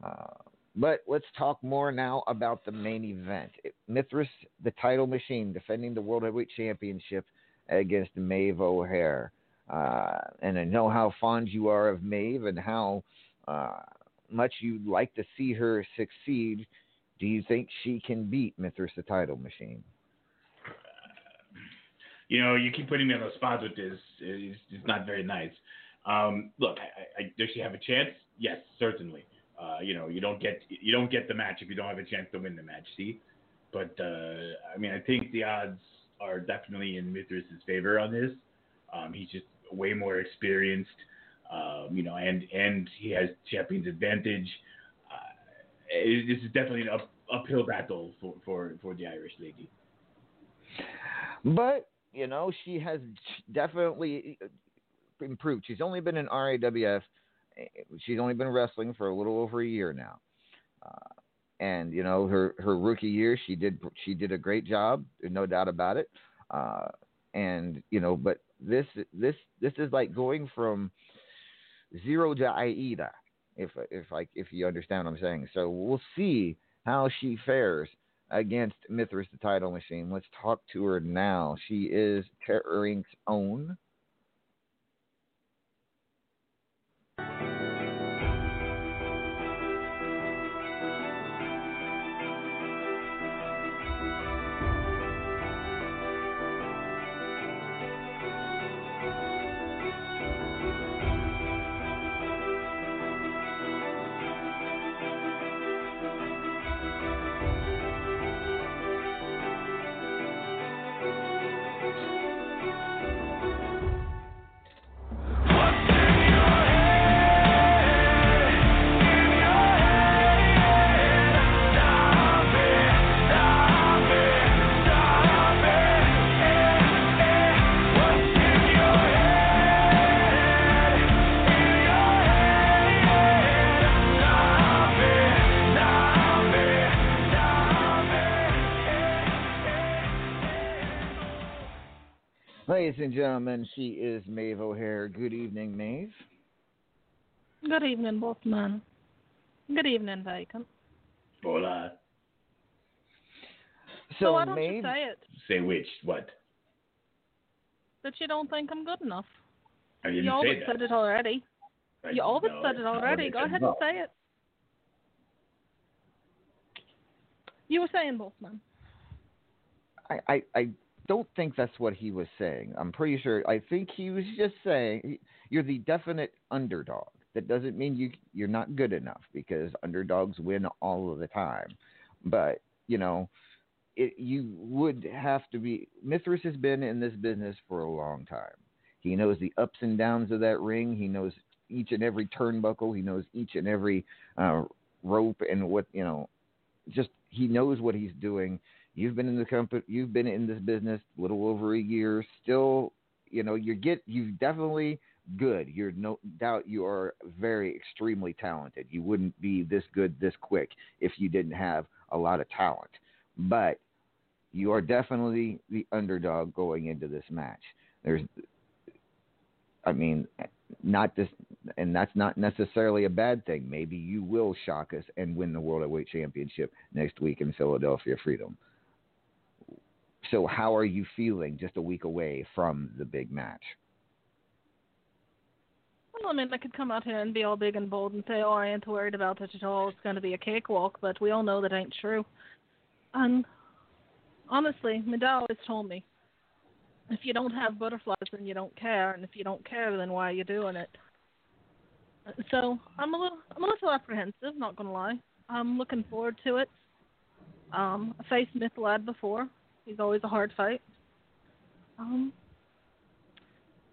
Uh, but let's talk more now about the main event. Mithras, the title machine, defending the World Heavyweight Championship against Maeve O'Hare. Uh, and I know how fond you are of Maeve and how uh, much you'd like to see her succeed. Do you think she can beat Mithras, the title machine? You know, you keep putting me on the spot with this. It's, it's not very nice. Um, look, I, I, does she have a chance? Yes, certainly. Uh, you know, you don't get you don't get the match if you don't have a chance to win the match. See, but uh, I mean, I think the odds are definitely in Mithras's favor on this. Um, he's just way more experienced, um, you know, and and he has champion's advantage. Uh, this is definitely an up, uphill battle for, for, for the Irish lady. But you know, she has definitely improved. She's only been in RAWF. She's only been wrestling for a little over a year now. Uh, and you know, her her rookie year, she did she did a great job, no doubt about it. Uh, and you know, but this this this is like going from zero to Aida, if if like if you understand what I'm saying. So we'll see how she fares against Mithras, the title machine. Let's talk to her now. She is Terror Inc.'s own. Ladies and gentlemen, she is Maeve O'Hare. Good evening, Maeve. Good evening, both men. Good evening, Vacant. Hola. So, why don't Maeve, you say it? Say which? What? That you don't think I'm good enough. I didn't you say always that. said it already. I- you always no, said it already. Go ahead No. and say it. You were saying both men. I, I, I don't think that's what he was saying. I'm pretty sure. I think he was just saying you're the definite underdog. That doesn't mean you you're not good enough because underdogs win all of the time. But you know, it, you would have to be. Mithras has been in this business for a long time. He knows the ups and downs of that ring. He knows each and every turnbuckle. He knows each and every uh, rope and what you know. Just he knows what he's doing. You've been in the company. You've been in this business a little over a year. Still, you know, you get. you've definitely good. You're no doubt you are very extremely talented. You wouldn't be this good this quick if you didn't have a lot of talent. But you are definitely the underdog going into this match. There's I mean, not this and that's not necessarily a bad thing. Maybe you will shock us and win the World Heavyweight Championship next week in Philadelphia Freedom. So how are you feeling just a week away from the big match? Well, I mean, I could come out here and be all big and bold and say, "Oh, I ain't worried about it at all. It's going to be a cakewalk," but we all know that ain't true. And honestly, Midal always told me, if you don't have butterflies, then you don't care, and if you don't care, then why are you doing it? So I'm a little, I'm a little apprehensive. Not gonna lie. I'm looking forward to it. Um, I faced Myth Lad before. He's always a hard fight. Um,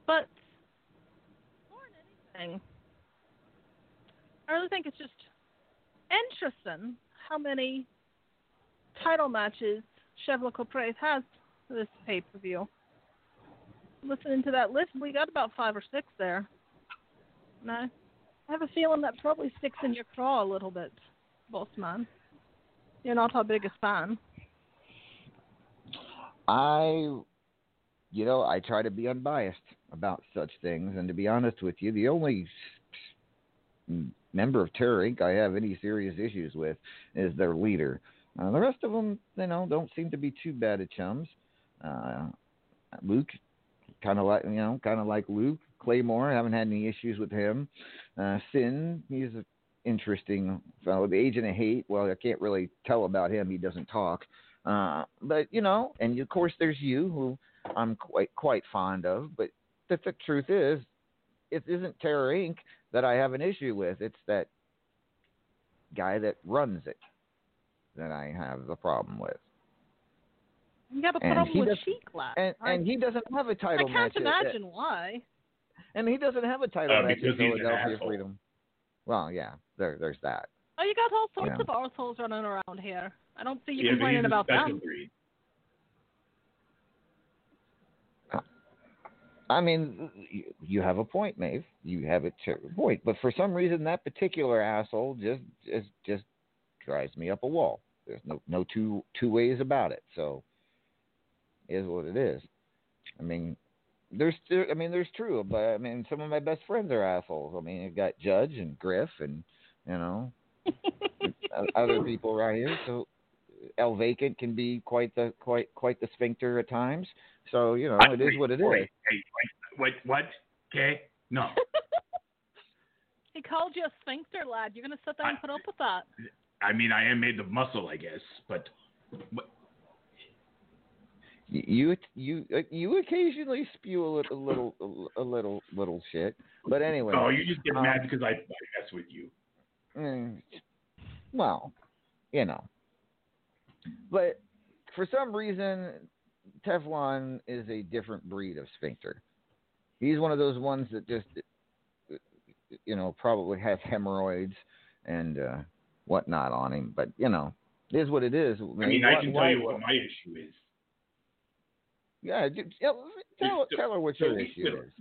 but thing. I really think it's just interesting how many title matches Chevrolet Copres has this pay per view. Listening to that list, we got about five or six there. And I have a feeling that probably sticks in your craw a little bit, boss man. You're not our biggest fan. I, you know, I try to be unbiased about such things, and to be honest with you, the only member of Terror Inc. I have any serious issues with is their leader. Uh, the rest of them, you know, don't seem to be too bad at chums. Uh, Luke, kind of like you know, kind of like Luke Claymore. I haven't had any issues with him. Uh, Sin, he's an interesting fellow. The Agent of Hate. Well, I can't really tell about him. He doesn't talk. Uh, but you know, and of course, there's you, who I'm quite quite fond of. But the, the truth is, it isn't Terror Inc. that I have an issue with. It's that guy that runs it that I have the problem with. You got a problem he with does- Sheik Lad. And and he doesn't have a title match. I can't match. at- at- imagine why. and he doesn't have a title Uh, match in because he's an Philadelphia asshole. Freedom. Well, yeah, there there's that. Oh, you got all sorts Yeah. of assholes running around here. I don't see you Yeah, complaining about that. breed. I mean, you, you have a point, Maeve. You have a t- point, but for some reason, that particular asshole just just just drives me up a wall. There's no no two two ways about it. So, it is what it is. I mean, there's still, I mean, there's true, but I mean, some of my best friends are assholes. I mean, you've got Judge and Griff, and you know, other people right here. So, El Vacant can be quite the quite quite the sphincter at times. So you know, I- it is wait, what it is. wait, Hey, wait, what? What? Okay. No. He called you a sphincter, lad. You're gonna sit there and put up with that. I mean, I am made of muscle, I guess, but. but You you uh, you occasionally spew a little a little a little little shit, but anyway. oh, you just get um, mad because I, I mess with you. mm, well, you know, but for some reason, Teflon is a different breed of sphincter. He's one of those ones that just, you know, probably has hemorrhoids and uh, whatnot on him. But you know, it is what it is. I mean, I Why- can tell you what my issue is. Yeah, tell, tell, So- tell her what so your this- issue is.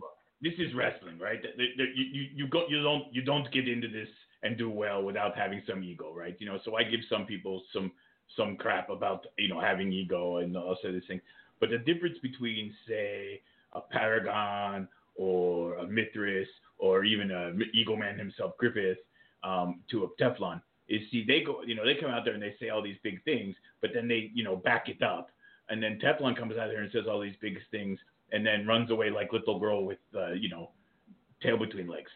This is wrestling, right? You, you, you go you don't you don't get into this and do well without having some ego, right? You know, so I give some people some some crap about you know having ego and all sort of things. But the difference between say a Paragon or a Mithras or even a Eagle Man himself, Griffith, um, to a Teflon. Is see they go, you know, they come out there and they say all these big things, but then they, you know, back it up, and then Teflon comes out there and says all these big things, and then runs away like little girl with, uh, you know, tail between legs.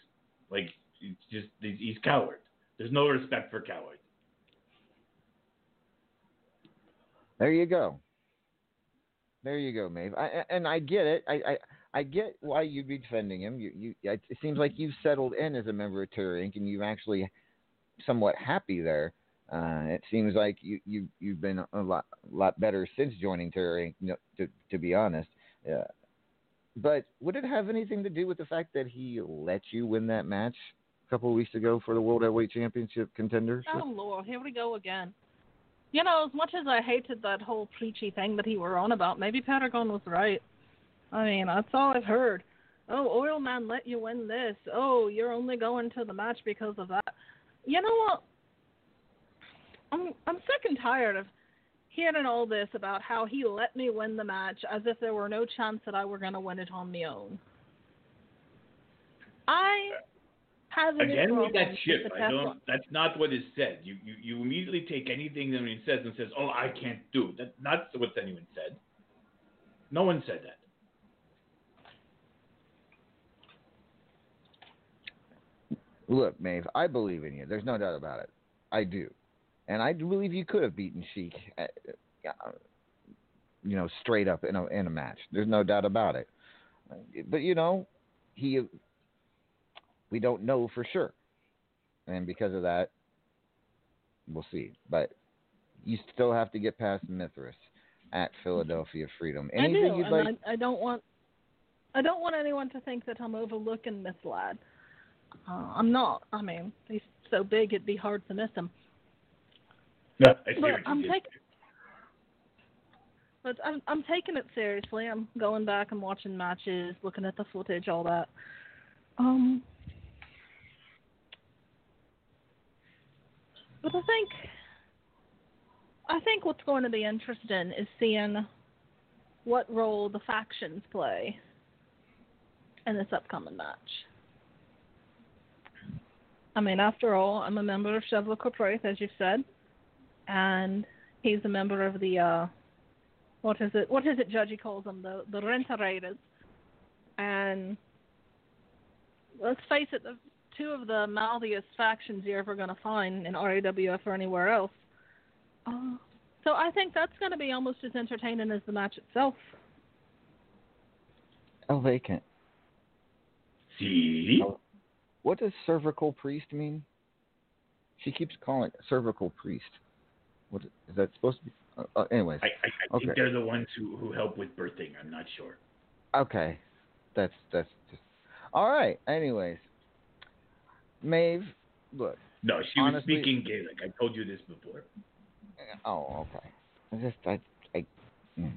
Like it's just he's coward. There's no respect for cowards. There you go. There you go, Maeve. I, and I get it. I, I I get why you'd be defending him. You you it seems like you've settled in as a member of Terror Inc. and you've actually somewhat happy there. Uh, it seems like you you you've been a lot lot better since joining Terror Inc. To to be honest. Yeah. But would it have anything to do with the fact that he let you win that match a couple of weeks ago for the World Heavyweight Championship contenders? Oh Lord, here we go again. You know, as much as I hated that whole preachy thing that he were on about, maybe Pentagon was right. I mean, that's all I've heard. Oh, Oil Man let you win this. Oh, you're only going to the match because of that. You know what? I'm I'm sick and tired of hearing all this about how he let me win the match as if there were no chance that I were going to win it on my own. I have an Again with that problem shit. with the I don't. That's not what is said. You, you you immediately take anything that anyone says and says, "Oh, I can't do." That's not what anyone said. No one said that. Look, Maeve, I believe in you. There's no doubt about it. I do, and I believe you could have beaten Sheik, uh, you know, straight up in a in a match. There's no doubt about it. But you know, he, we don't know for sure, and because of that, we'll see. But you still have to get past Mithras at Philadelphia Freedom. Anything I do, you'd and like? I, I don't want I don't want anyone to think that I'm overlooking this lad. Uh, I'm not. I mean, he's so big it'd be hard to miss him. No, I see but I'm taking, but I'm I'm taking it seriously. I'm going back and watching matches, looking at the footage, all that. Um, but I think I think what's going to be interesting is seeing what role the factions play in this upcoming match. I mean, after all, I'm a member of Chevrolet Corporate, as you've said, and he's a member of the uh, what is it? What is it? Judgy calls them the the Rentarators, and let's face it, the two of the mouthiest factions you're ever going to find in RAWF or anywhere else. Uh, so I think that's going to be almost as entertaining as the match itself. Oh, vacant. See? What does cervical priest mean? She keeps calling it cervical priest. What is that supposed to be? Uh, uh, anyways, I, I, I okay, think they're the ones who, who help with birthing. I'm not sure. okay, that's that's just all right. Anyways, Maeve, look. No, she was speaking Gaelic. I told you this before. Oh, okay. I just I I. Mm.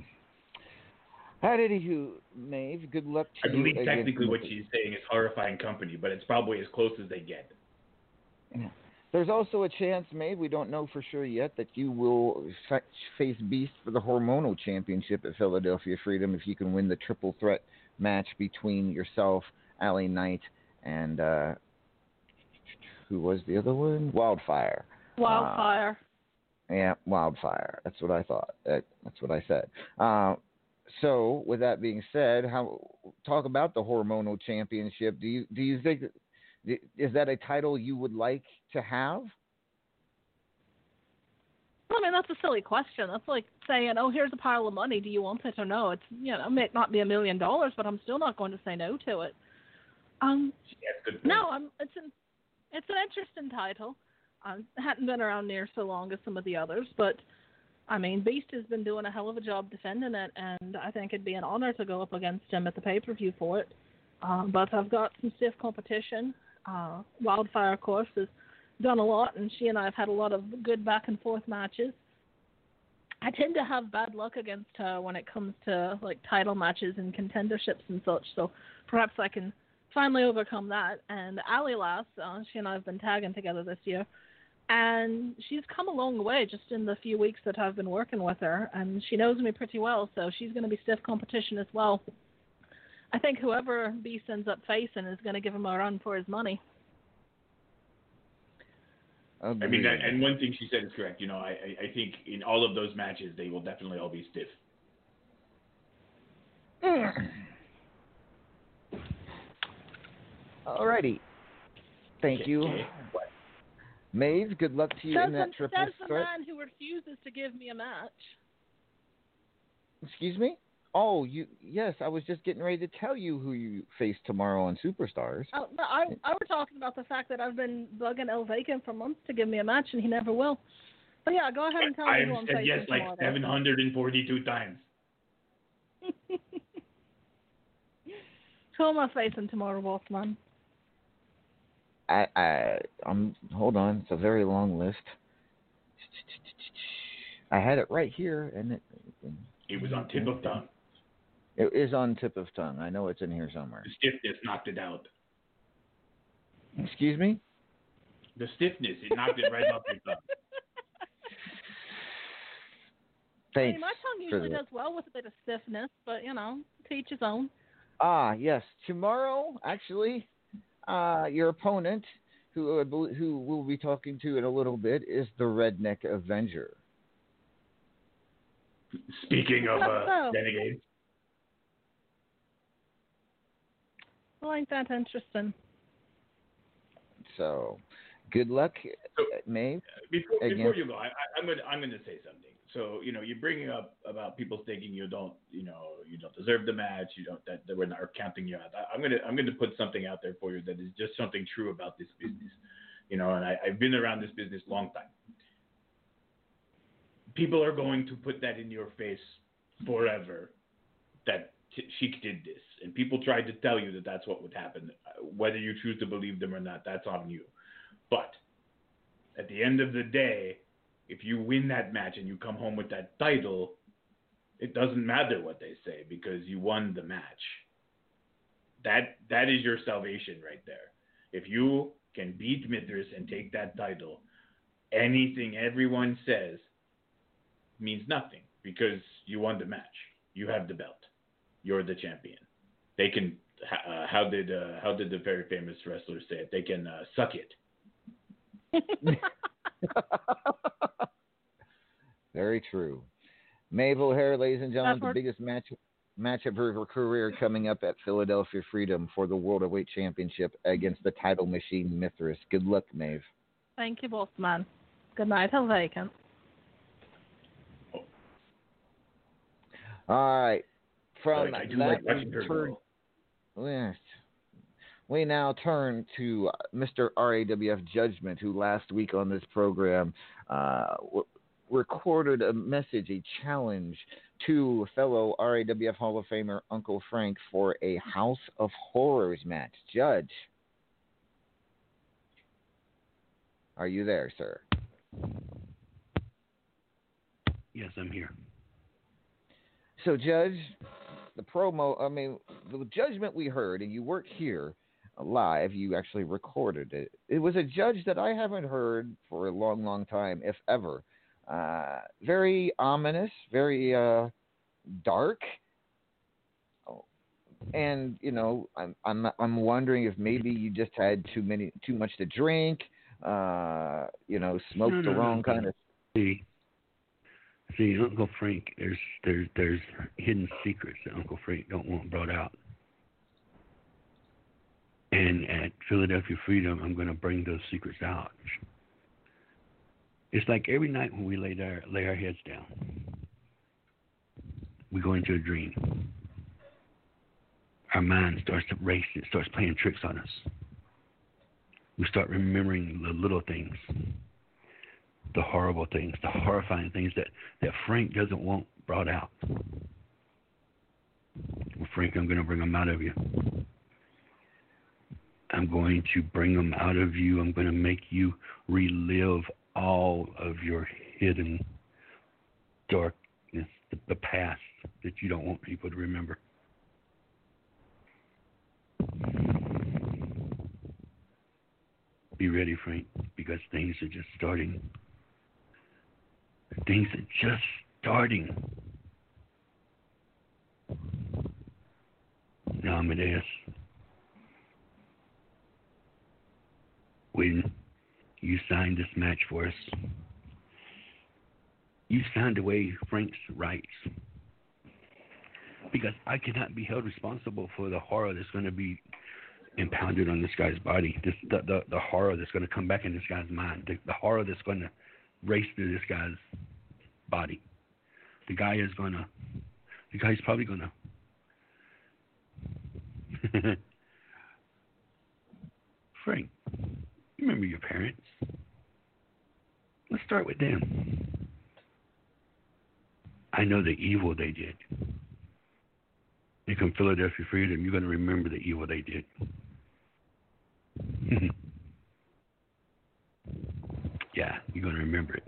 How did you, Maeve? Good luck to I you. believe technically what she's saying is horrifying company, but it's probably as close as they get. There's also a chance, Maeve, we don't know for sure yet, that you will fa- face Beast for the hormonal championship at Philadelphia Freedom if you can win the triple threat match between yourself, Allie Knight, and uh, who was the other one? Wildfire. Wildfire. Yeah, Wildfire. That's what I thought. That, that's what I said. Uh, so, with that being said, how talk about the hormonal championship? Do you do you think is that a title you would like to have? I mean, that's a silly question. That's like saying, "Oh, here's a pile of money. Do you want it or no?" It's you know, it may not be a million dollars, but I'm still not going to say no to it. Um, no, I'm. It's an it's an interesting title. It hadn't been around near so long as some of the others, but I mean, Beast has been doing a hell of a job defending it, and I think it'd be an honor to go up against him at the pay per view for it. Um, but I've got some stiff competition. Uh, Wildfire, of course, has done a lot, and she and I have had a lot of good back and forth matches. I tend to have bad luck against her when it comes to like title matches and contenderships and such. So perhaps I can finally overcome that. And Ali Lass, uh, she and I have been tagging together this year, and she's come a long way just in the few weeks that I've been working with her, and she knows me pretty well. So she's going to be stiff competition as well. I think whoever Beast ends up facing is going to give him a run for his money. I mean, and one thing she said is correct. You know, I, I I think in all of those matches they will definitely all be stiff. Alrighty. Thank you. Maeve, good luck to you Says in that the, triple says the man who refuses to give me a match. Excuse me? Oh, you yes, I was just getting ready to tell you who you face tomorrow on Superstars. Oh, no, I I were talking about the fact that I've been bugging El Vacant for months to give me a match, and he never will. But yeah, go ahead and tell I me have who I'm said facing yes like tomorrow. 742 times. Who am I facing tomorrow, Wolfman? I I I'm hold on, it's a very long list. I had it right here and it It was on tip of tongue. it is on tip of tongue. I know it's in here somewhere. The stiffness knocked it out. Excuse me? The stiffness, it knocked it right off your tongue. I Thanks. mean, my tongue usually the- does well with a bit of stiffness, but you know, to each his own. Ah, yes. Tomorrow, actually, uh, your opponent, who I bel- who we'll be talking to in a little bit, is the Redneck Avenger. Speaking of uh, renegades, Well, ain't that interesting? So, good luck, Maeve. before, before you go, I, I, I'm gonna I'm gonna say something. So you know, you're bringing up about people thinking you don't, you know, you don't deserve the match. You don't that, that we're not counting you out. I, I'm gonna I'm gonna put something out there for you that is just something true about this business. You know, and I, I've been around this business a long time. People are going to put that in your face forever. That Sheik did this, and people tried to tell you that that's what would happen. Uh, Whether you choose to believe them or not, that's on you. But at the end of the day, if you win that match and you come home with that title, it doesn't matter what they say because you won the match. That that is your salvation right there. If you can beat Mithras and take that title, anything everyone says means nothing because you won the match. You have the belt. You're the champion. They can. Uh, how did uh, how did the very famous wrestler say it? They can uh, suck it. Very true. Maeve O'Hare, ladies and gentlemen, That's the biggest match match of her career coming up at Philadelphia Freedom for the World of Weight Championship against the title machine Mithras. Good luck, Maeve. Thank you, Wolfman. Good night, El Vacant. All right. From I do that, like we watching her turn, go. yes. We now turn to Mr. RAWF Judgment, who last week on this program uh, w- recorded a message, a challenge to fellow RAWF Hall of Famer Uncle Frank for a House of Horrors match. Judge, are you there, sir? Yes, I'm here. So, Judge, the promo, I mean, the judgment we heard, and you weren't here live, you actually recorded it. It was a judge that I haven't heard for a long, long time, if ever. Uh, very ominous, very uh, dark. Oh, And you know, I'm I'm I'm wondering if maybe you just had too many, too much to drink. Uh, you know, smoked No, the no, wrong no. kind of. See, see, Uncle Frank, there's there's there's hidden secrets that Uncle Frank don't want brought out. And at Philadelphia Freedom, I'm going to bring those secrets out. It's like every night when we lay there, lay our heads down, we go into a dream. Our mind starts to race. It starts playing tricks on us. We start remembering the little things, the horrible things, the horrifying things that, that Frank doesn't want brought out. Well, Frank, I'm going to bring them out of you. I'm going to bring them out of you. I'm going to make you relive all of your hidden darkness, the, the past that you don't want people to remember. Be ready, Frank, because things are just starting. Things are just starting. Now, Amadeus, when you signed this match for us, you signed away Frank's rights. Because I cannot be held responsible for the horror that's going to be impounded on this guy's body. This, the, the, the horror that's going to come back in this guy's mind. The, the horror that's going to race through this guy's body. The guy is going to, the guy's probably going to. Frank, remember your parents? Let's start with them. I know the evil they did. You come Philadelphia Freedom, you're going to remember the evil they did. yeah, you're going to remember it.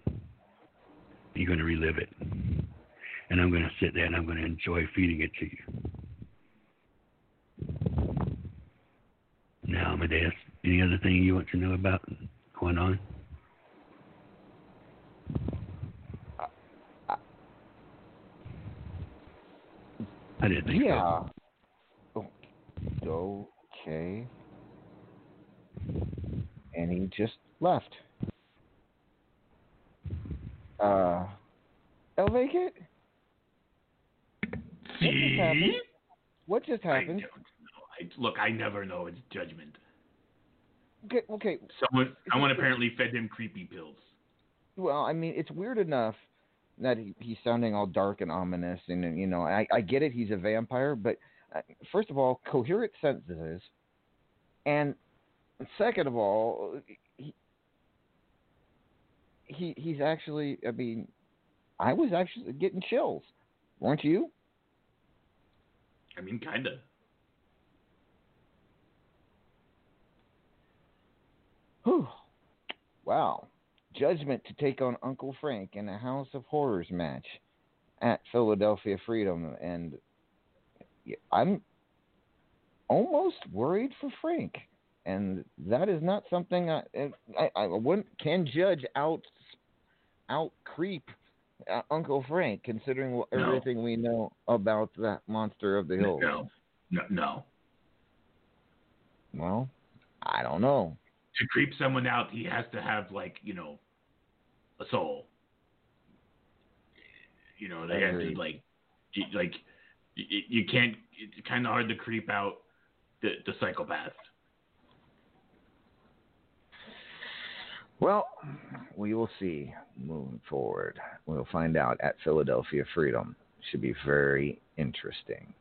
You're going to relive it. And I'm going to sit there and I'm going to enjoy feeding it to you. Now, Amadeus, any other thing you want to know about going on? I didn't think yeah. Oh, okay. And he just left. Uh, El Vacant? What just happened? See? What just happened? I, look, I never know its judgment. Okay, okay. Someone, someone apparently fed him creepy pills. Well, I mean, it's weird enough that he, he's sounding all dark and ominous, and you know, I, I get it. He's a vampire, but uh, first of all, coherent sentences, and second of all, he, he he's actually. I mean, I was actually getting chills, weren't you? I mean, kinda. Whew. Wow. Judgment to take on Uncle Frank in a House of Horrors match at Philadelphia Freedom. And I'm almost worried for Frank. And that is not something I, I, I wouldn't, can judge out out creep uh, Uncle Frank, considering No. everything we know about that monster of the hills. No, no, no. Well, I don't know. To creep someone out, he has to have like you know, a soul. You know, they have to like, like, you, can't. It's kind of hard to creep out the the psychopath. Well, we will see moving forward. We'll find out at Philadelphia Freedom. Should be very interesting.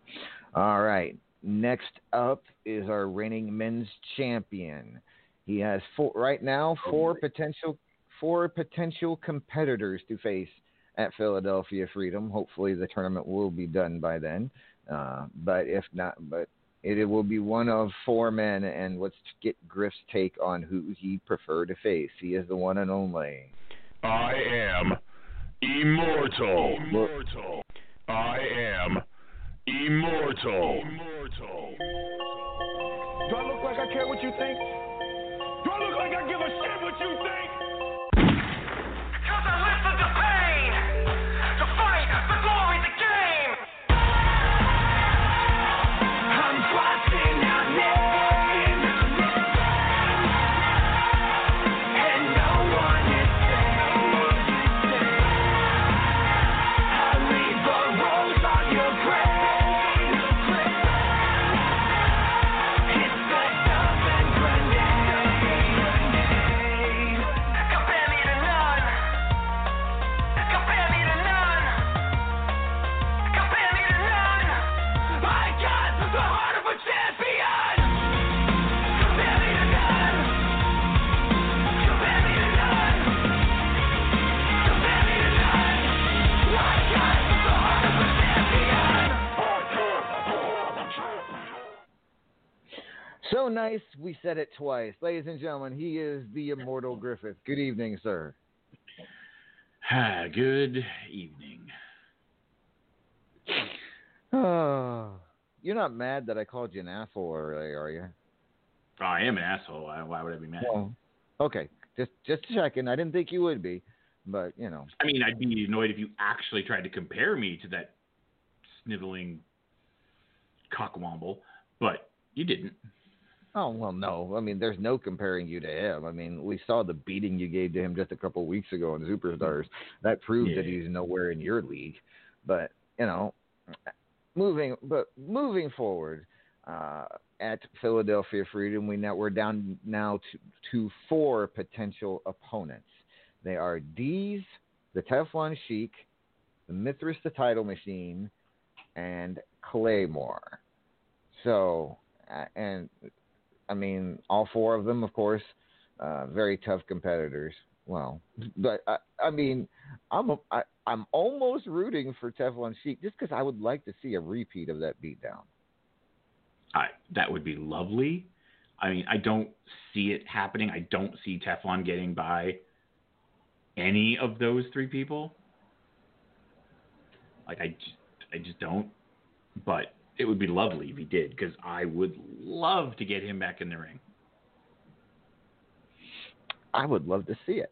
All right. Next up is our reigning men's champion. He has four right now four potential four potential competitors to face at Philadelphia Freedom. Hopefully the tournament will be done by then. Uh, but if not, but it, it will be one of four men, and let's get Griff's take on who he prefer to face. He is the one and only. I am immortal. Immortal. I am immortal. Immortal. Do I look like I care what you think? Give a shit what you think? So nice, we said it twice. Ladies and gentlemen, he is the immortal Griffith. Good evening, sir. Good evening. Oh, you're not mad that I called you an asshole earlier, are you? Oh, I am an asshole. Why, why would I be mad? Well, okay, just just checking. I didn't think you would be, but you know. I mean, I'd be annoyed if you actually tried to compare me to that sniveling cockwomble. but you didn't. Oh well, no. I mean, there's no comparing you to him. I mean, we saw the beating you gave to him just a couple of weeks ago in Superstars. That proved that he's nowhere in your league. But you know, moving but moving forward uh, at Philadelphia Freedom, we now we're down now to, to four potential opponents. They are Dees, the Teflon Sheik, the Mithras, the Title Machine, and Claymore. So, uh, and I mean, all four of them, of course, uh, very tough competitors. Well, but I, I mean, I'm a, I, I'm almost rooting for Teflon Sheik just because I would like to see a repeat of that beatdown. I, that would be lovely. I mean, I don't see it happening. I don't see Teflon getting by any of those three people. Like I I just don't. But it would be lovely if he did, because I would love to get him back in the ring. I would love to see it.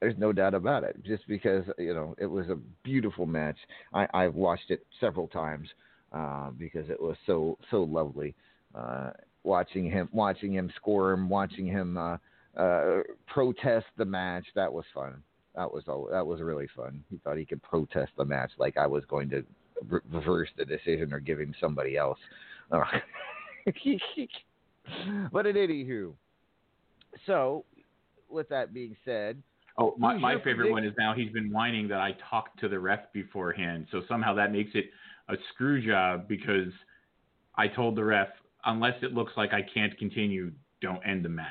There's no doubt about it. Just because you know it was a beautiful match. I, I've watched it several times uh, because it was so so lovely. Uh, watching him, watching him squirm, watching him uh, uh, protest the match. That was fun. That was all. That was really fun. He thought he could protest the match like I was going to re- reverse the decision or give him somebody else. Uh, but at anywho, so with that being said, Oh, my, my favorite one is now he's been whining that I talked to the ref beforehand. So somehow that makes it a screw job because I told the ref, unless it looks like I can't continue, don't end the match.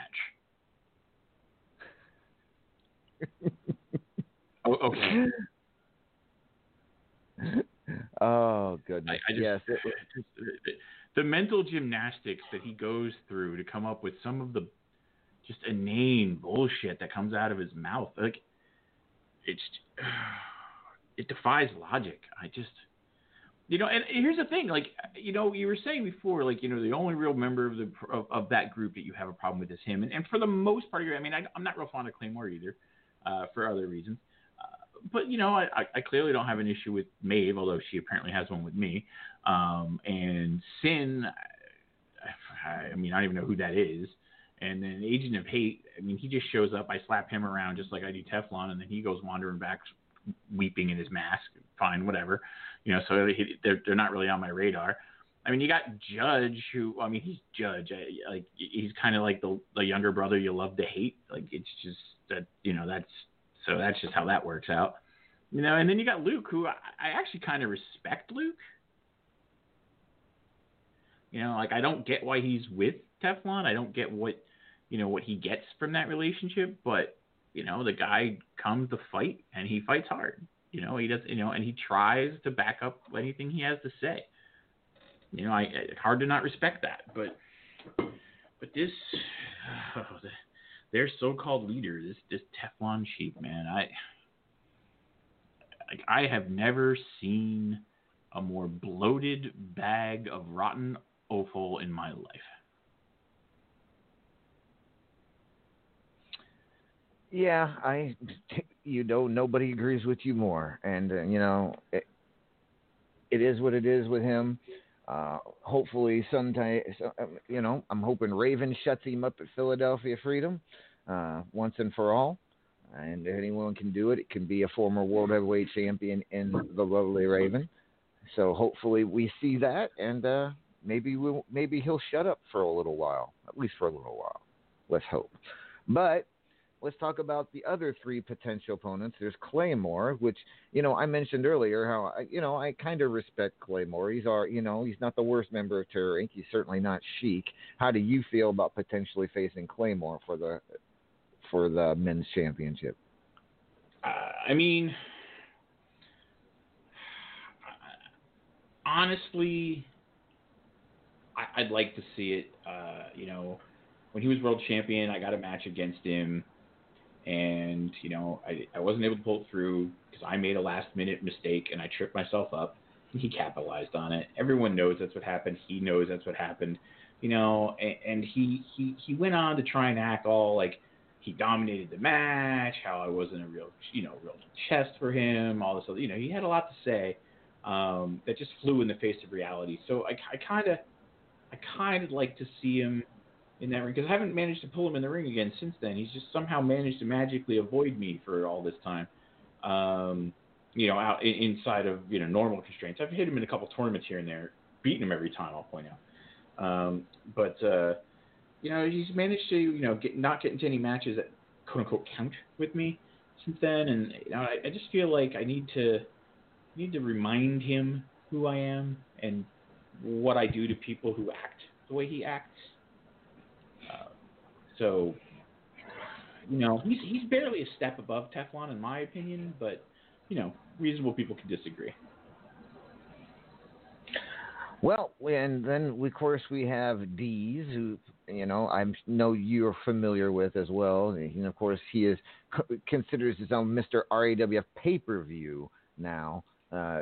oh, okay. oh goodness, I just, yes, it, the, the mental gymnastics that he goes through to come up with some of the just inane bullshit that comes out of his mouth. Like it's it defies logic. I just you know, and here's the thing, like you know, you were saying before, like you know, the only real member of the of, of that group that you have a problem with is him, and, and for the most part, I mean, I, I'm not real fond of Claymore either, uh, for other reasons. But you know, I, I- clearly don't have an issue with Maeve, although she apparently has one with me. Um, and Sin, I, I mean, I don't even know who that is. And then Agent of Hate, I mean, he just shows up. I slap him around just like I do Teflon, and then he goes wandering back, weeping in his mask. Fine, whatever. You know, so he, they're they're not really on my radar. I mean, you got Judge, who I mean, he's Judge. I, like he's kind of like the the younger brother you love to hate. Like it's just that you know that's so that's just how that works out. You know, and then you got Luke, who I, I actually kind of respect Luke. You know, like I don't get why he's with Teflon. I don't get what you know what he gets from that relationship, but you know, the guy comes to fight and he fights hard. You know, he does. You know, and he tries to back up anything he has to say. You know, I it's hard to not respect that, but but this oh, their so-called leader, this this Teflon Sheik, man, I like I have never seen a more bloated bag of rotten offal in my life. Yeah, I, you know, nobody agrees with you more, and uh, you know, it, it is what it is with him. Uh, hopefully, sometime, um, you know, I'm hoping Raven shuts him up at Philadelphia Freedom uh, once and for all. And if anyone can do it, it can be a former world heavyweight champion in the lovely Raven. So hopefully we see that, and uh, maybe we'll, maybe he'll shut up for a little while, at least for a little while. Let's hope. But let's talk about the other three potential opponents. There's Claymore, which you know I mentioned earlier how I, you know I kind of respect Claymore. He's our you know he's not the worst member of Terror Inc. He's certainly not Sheik. How do you feel about potentially facing Claymore for the for the men's championship? Uh, I mean, honestly, I, I'd like to see it. Uh, you know, when he was world champion, I got a match against him, and you know, I, I wasn't able to pull it through because I made a last minute mistake and I tripped myself up. He capitalized on it. Everyone knows that's what happened. He knows that's what happened. You know, and, and he he he went on to try and act all like he dominated the match, how I wasn't a real, you know, real chest for him, all this other, you know, he had a lot to say um, that just flew in the face of reality. So I, I kind of, I kind of like to see him in that ring because I haven't managed to pull him in the ring again since then. He's just somehow managed to magically avoid me for all this time. Um, you know, out inside of you know normal constraints. I've hit him in a couple tournaments here and there, beaten him every time. I'll point out. Um, but uh, you know, he's managed to you know get not get into any matches that quote unquote count with me since then, and you know, I, I just feel like I need to need to remind him who I am and what I do to people who act the way he acts. So, you know, he's he's barely a step above Teflon in my opinion, but you know, reasonable people can disagree. Well, and then of course we have Dees, who you know I know you're familiar with as well. And of course he is considers his own Mr. RAWF pay per view now, uh,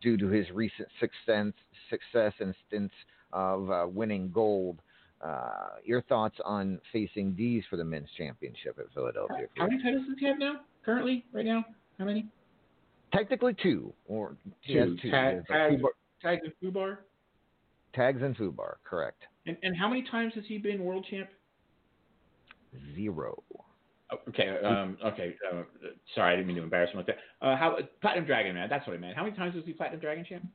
due to his recent success, success and stints of uh, winning gold. Uh, your thoughts on facing Dees for the men's championship at Philadelphia? How many titles does he have now? Currently, right now, how many? Technically two, or Two. two. Tag, There's tag, Fubar- and Fubar. tags and Fubar, correct? And and how many times has he been world champ? Zero. Oh, Okay, um, okay. Uh, sorry, I didn't mean to embarrass him like that. Uh, how Platinum Dragon, man? That's what I meant. How many times was he Platinum Dragon champ?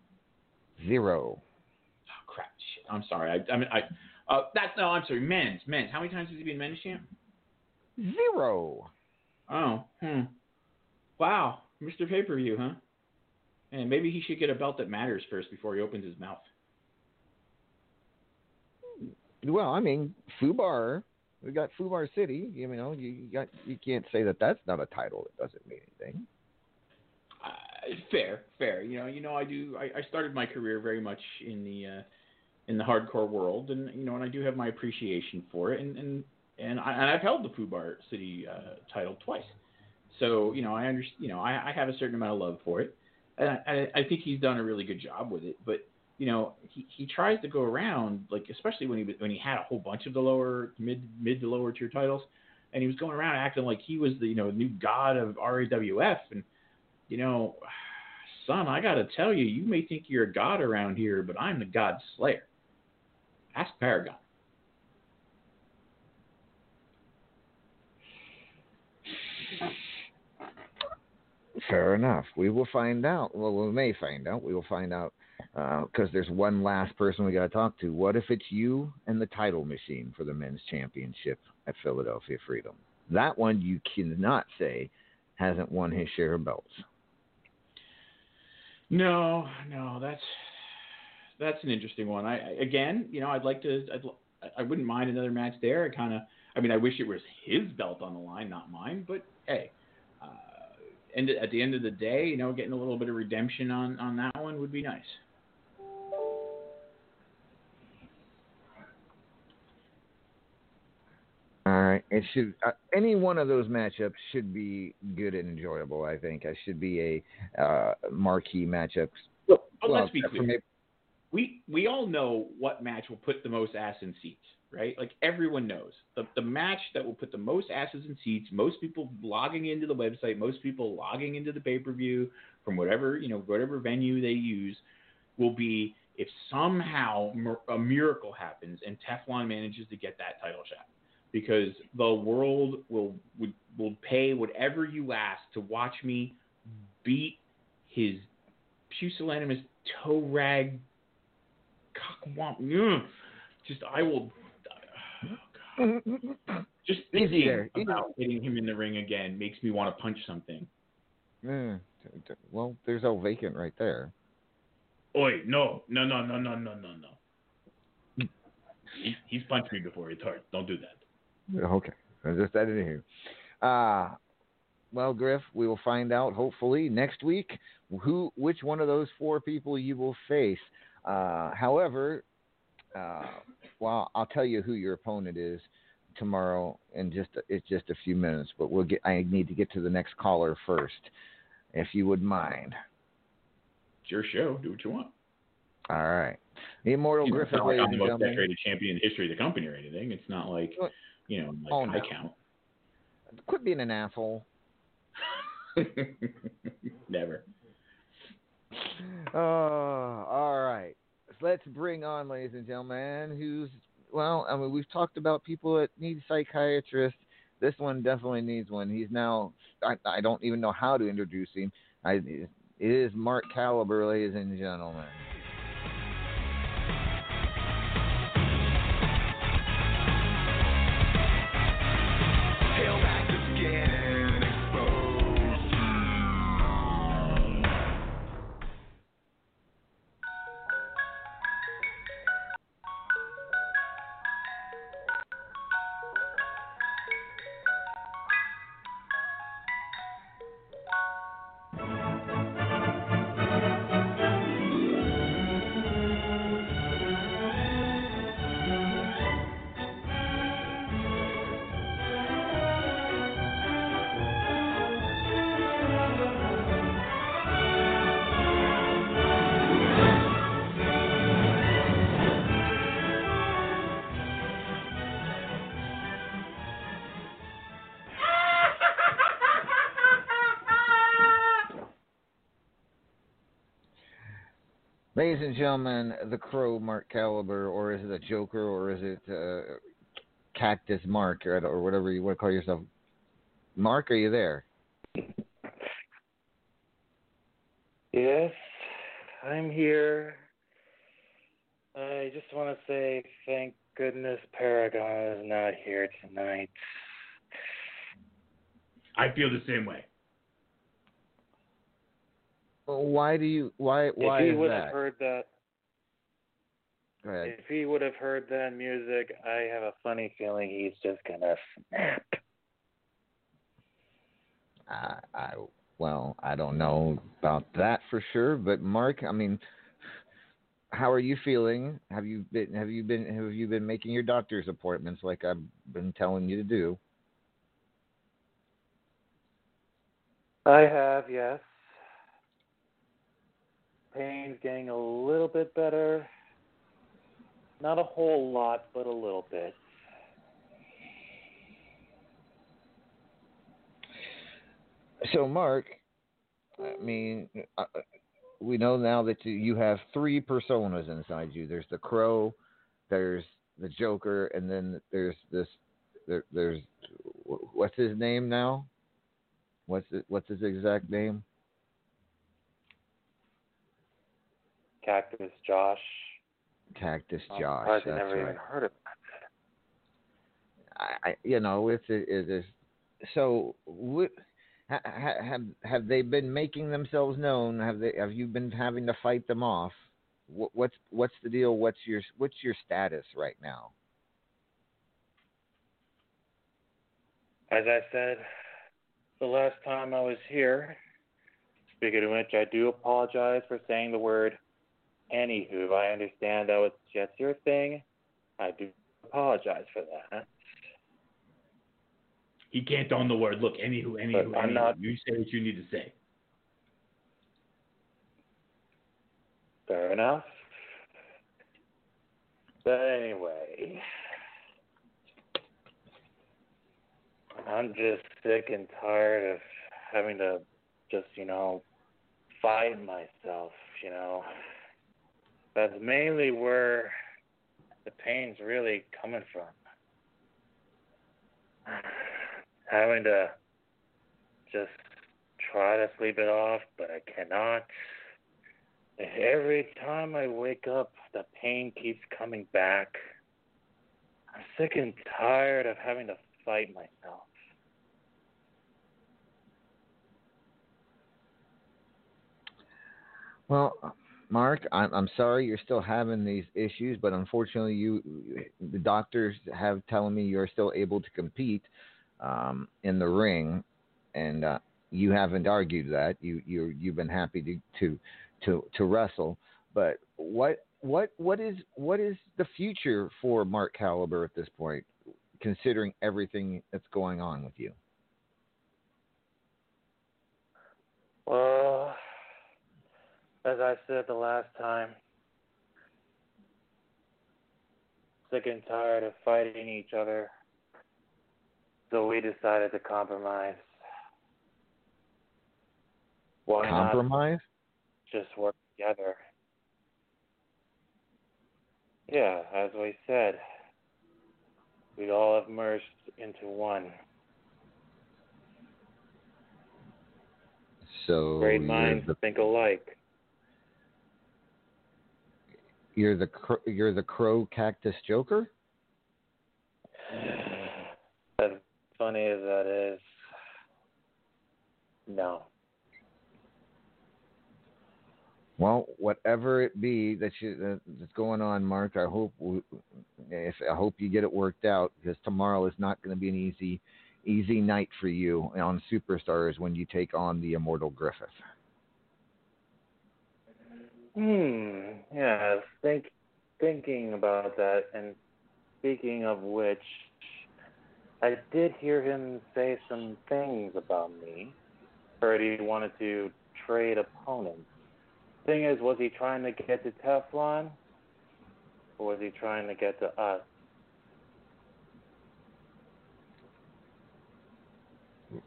Zero. Oh crap! Shit. I'm sorry. I, I mean, I. Uh, that's no. I'm sorry. Men's, men's. How many times has he been men's champ? Zero. Oh, hmm. Wow, Mr. Pay Per View, huh? And maybe he should get a belt that matters first before he opens his mouth. Well, I mean, Fubar. We got Fubar City. You know, you you got you can't say that that's not a title that doesn't mean anything. Uh, fair, fair. You know, you know, I do. I, I started my career very much in the uh, in the hardcore world, and you know, and I do have my appreciation for it, and and and, I, and I've held the Fubar City uh, title twice, so you know, I understand. You know, I, I have a certain amount of love for it, and I, I, think he's done a really good job with it. But you know, he, he tries to go around like, especially when he when he had a whole bunch of the lower mid mid to lower tier titles, and he was going around acting like he was the you know new god of RAWF, and you know, son, I got to tell you, you may think you're a god around here, but I'm the god slayer. Ask Paragon. Fair enough. We will find out. Well, we may find out. We will find out uh, because there's one last person we got to talk to. What if it's you and the title machine for the men's championship at Philadelphia Freedom? That one you cannot say hasn't won his share of belts. No, no, that's that's an interesting one. I I- again, you know, I'd like to. I'd, I wouldn't mind another match there. I kind of. I mean, I wish it was his belt on the line, not mine. But hey, uh, and at the end of the day, you know, getting a little bit of redemption on on that one would be nice. All right. It should uh, any one of those matchups should be good and enjoyable. I think it should be a uh, marquee matchup. But Well, let's be clear. We we all know what match will put the most ass in seats, right? Like everyone knows the the match that will put the most asses in seats. Most people logging into the website, most people logging into the pay per view from whatever you know whatever venue they use, will be if somehow a miracle happens and Teflon manages to get that title shot, because the world will would, will pay whatever you ask to watch me beat his pusillanimous toe rag cockwomp. Ugh. Just I will. Just Easy thinking there, easy. about hitting him in the ring again makes me want to punch something. T- well, there's El Vacant right there. Oi, no, no, no, no, no, no, no, no. He, he's punched me before. It's hard. Don't do that. Okay, I just added it here. Uh well, Griff, we will find out hopefully next week who, which one of those four people you will face. Uh, however, uh, well, I'll tell you who your opponent is tomorrow in just it's just a few minutes. But we'll get. I need to get to the next caller first, if you would mind. It's your show. Do what you want. All right, the immortal You know, Griffith, not like ladies I'm the most decorated champion in history of the company or anything. It's not like you know, like Oh, I no. count. Quit being an asshole. Never. Uh, all right. let's bring on, ladies and gentlemen, who's well. I mean, we've talked about people that need psychiatrists. This one definitely needs one. He's now. I, I don't even know how to introduce him. I, it is Mark Caliber, ladies and gentlemen. And gentlemen, the Crow Mark Caliber, or is it a Joker, or is it uh, Cactus Mark, or, or whatever you want to call yourself? Mark, are you there? Yes, I'm here. I just want to say thank goodness Paragon is not here tonight. I feel the same way. Why do you? Why? Why if he would have heard that, Go ahead. if he would have heard that music, I have a funny feeling he's just gonna snap. I, I well, I don't know about that for sure, but Mark, I mean, how are you feeling? Have you been have you been have you been making your doctor's appointments like I've been telling you to do? I have, yes. Pain's getting a little bit better. Not a whole lot, but a little bit. So, Mark, I mean, uh, we know now that you- have three personas inside you. There's the Crow, there's the Joker, and then there's this. There, there's what's his name now? What's it, what's his exact name? Cactus Josh. Cactus I'm Josh. I've never right. even heard of that. I you know it's it is so what ha, ha, have have they been making themselves known have they have you been having to fight them off what, what's what's the deal what's your what's your status right now As I said the last time I was here, speaking of which, I do apologize for saying the word anywho. I understand that was just your thing. I do apologize for that. He can't own the word. Look, anywho, anywho, But I'm anywho. not- You say what you need to say. Fair enough. But anyway, I'm just sick and tired of having to just, you know, fight myself, you know. That's mainly where the pain's really coming from. Having to just try to sleep it off, but I cannot. Every time I wake up, the pain keeps coming back. I'm sick and tired of having to fight myself. well mark i'm i'm sorry you're still having these issues but unfortunately you the doctors have telling me you're still able to compete um in the ring and uh you haven't argued that. You you you've been happy to to to to wrestle. But what what what is what is the future for Mark Caliber at this point considering everything that's going on with you? Well, as I said the last time, sick and tired of fighting each other, so we decided to compromise. Why compromise not just work together? Yeah, as we said, we all have merged into one. So Great minds the, think alike. You're the you're the crow cactus joker. As funny as that is, no. Well, whatever it be that you that's going on, Mark, I hope w- if I hope you get it worked out because tomorrow is not going to be an easy easy night for you on Superstars when you take on the Immortal Griffith. Hmm. Yeah. Think, thinking about that, and speaking of which, I did hear him say some things about me. Heard he wanted to trade opponents. Thing is, was he trying to get to Teflon, or was he trying to get to us?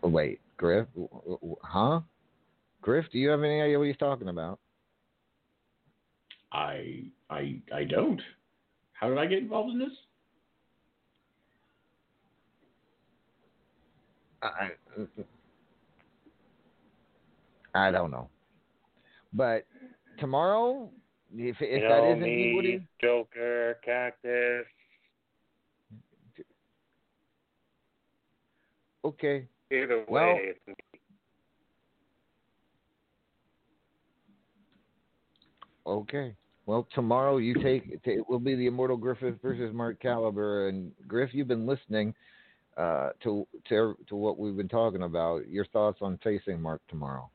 Wait, Griff, huh? Griff, do you have any idea what he's talking about? I I I don't. How did I get involved in this? I I don't know, but tomorrow, if if you that know, isn't me, what he, Joker, Cactus. okay, Either way, Well- it's Okay. Well, tomorrow you take it will be the Immortal Griffith versus Mark Caliber, and Griff, you've been listening uh, to to to what we've been talking about. Your thoughts on facing Mark tomorrow?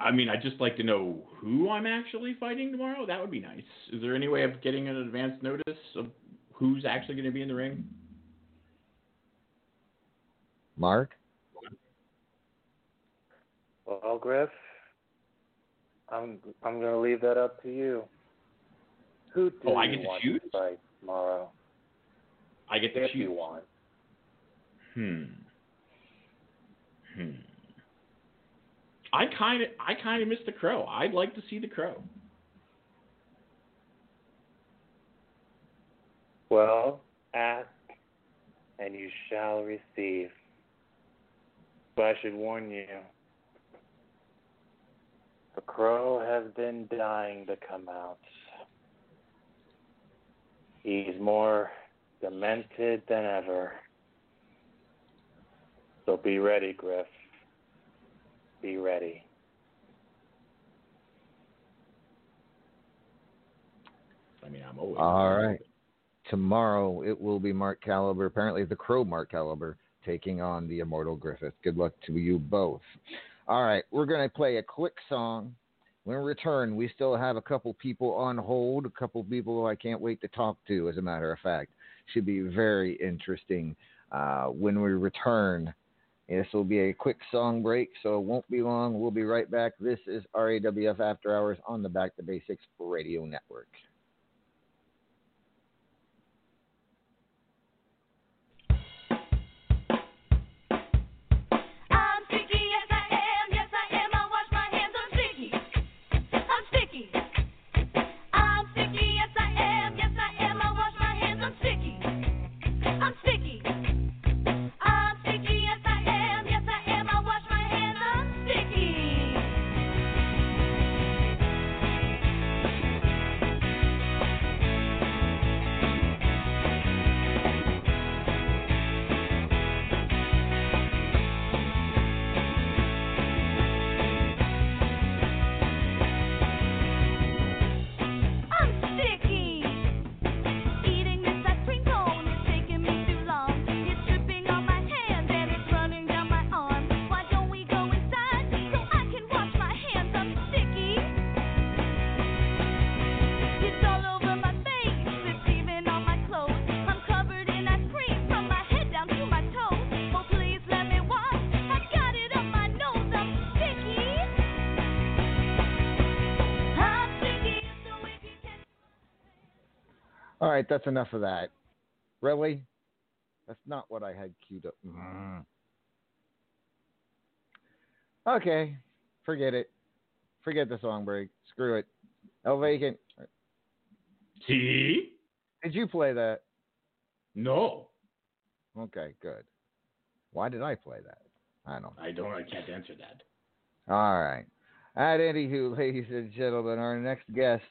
I mean, I'd just like to know who I'm actually fighting tomorrow. That would be nice. Is there any way of getting an advance notice of who's actually going to be in the ring? Mark, Well, Griff, I'm I'm gonna leave that up to you. Who do Oh, I you get to choose? to fight tomorrow? I get to if choose. you want. Hmm. Hmm. I kind of, I kind of miss the crow. I'd like to see the crow. Well, ask and you shall receive. But I should warn you, the crow has been dying to come out. He's more demented than ever. So be ready, Griff. Be ready. I mean, I'm always. all right. Tomorrow it will be Mark Caliber, apparently the Crow Mark Caliber, taking on the Immortal Griffith. Good luck to you both. All right, we're going to play a quick song. When we return, we still have a couple people on hold, a couple people I can't wait to talk to, as a matter of fact. Should be very interesting uh, when we return. This will be a quick song break, so it won't be long. We'll be right back. This is RAWF After Hours on the Back to Basics Radio Network. Right, that's enough of that. Really? That's not what I had queued up. Mm. Okay, forget it. Forget the song break. Screw it. El Vacant. See? Did you play that? No. Okay, good. Why did I play that? I don't. I don't. I can't answer that. All right. At anywho, ladies and gentlemen, our next guest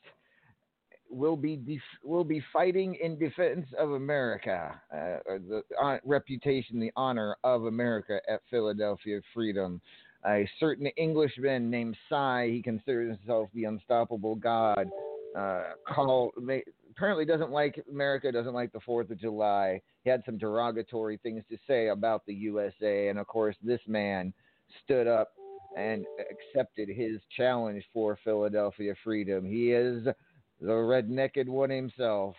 will be def- will be fighting in defense of America, uh, the uh, reputation, the honor of America at Philadelphia Freedom. A certain Englishman named Cy, he considers himself the unstoppable god. Uh, call apparently doesn't like America, doesn't like the Fourth of July. He had some derogatory things to say about the USA, and of course, this man stood up and accepted his challenge for Philadelphia freedom. He is the red-necked one himself.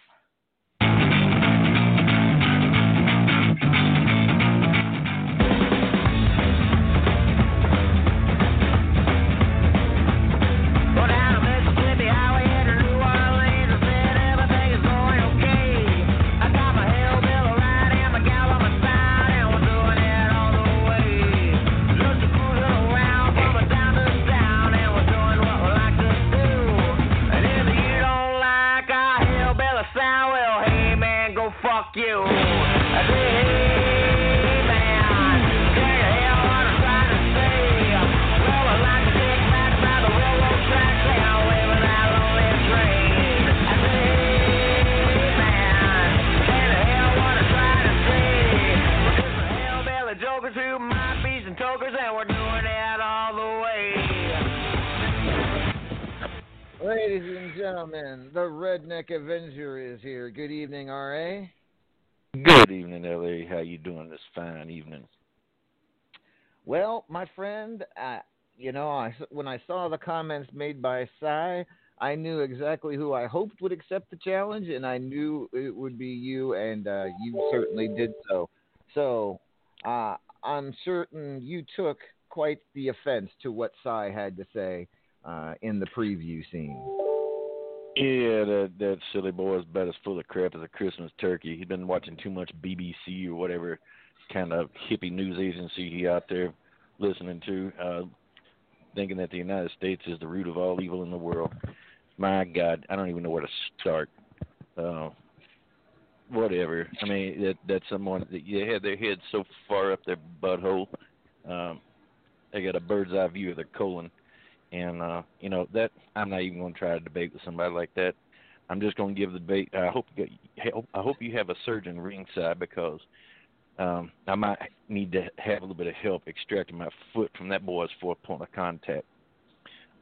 Redneck Avenger is here. Good evening, RA. Good evening, LA. How you doing this fine evening? Well, my friend, uh, you know, I, when I saw the comments made by Cy, I knew exactly who I hoped would accept the challenge, and I knew it would be you, and uh, you certainly did so. So uh, I'm certain you took quite the offense to what Cy had to say uh, in the preview scene. Yeah, that that silly boy is about as full of crap as a Christmas turkey. He's been watching too much BBC or whatever kind of hippie news agency he out there listening to, uh, thinking that the United States is the root of all evil in the world. My God, I don't even know where to start. Uh, whatever. I mean, that that's someone that you have their head so far up their butthole. Um, they got a bird's eye view of their colon, and uh, you know that I'm not even going to try to debate with somebody like that. I'm just going to give the debate. I hope you get, I hope you have a surgeon ringside because um, I might need to have a little bit of help extracting my foot from that boy's fourth point of contact.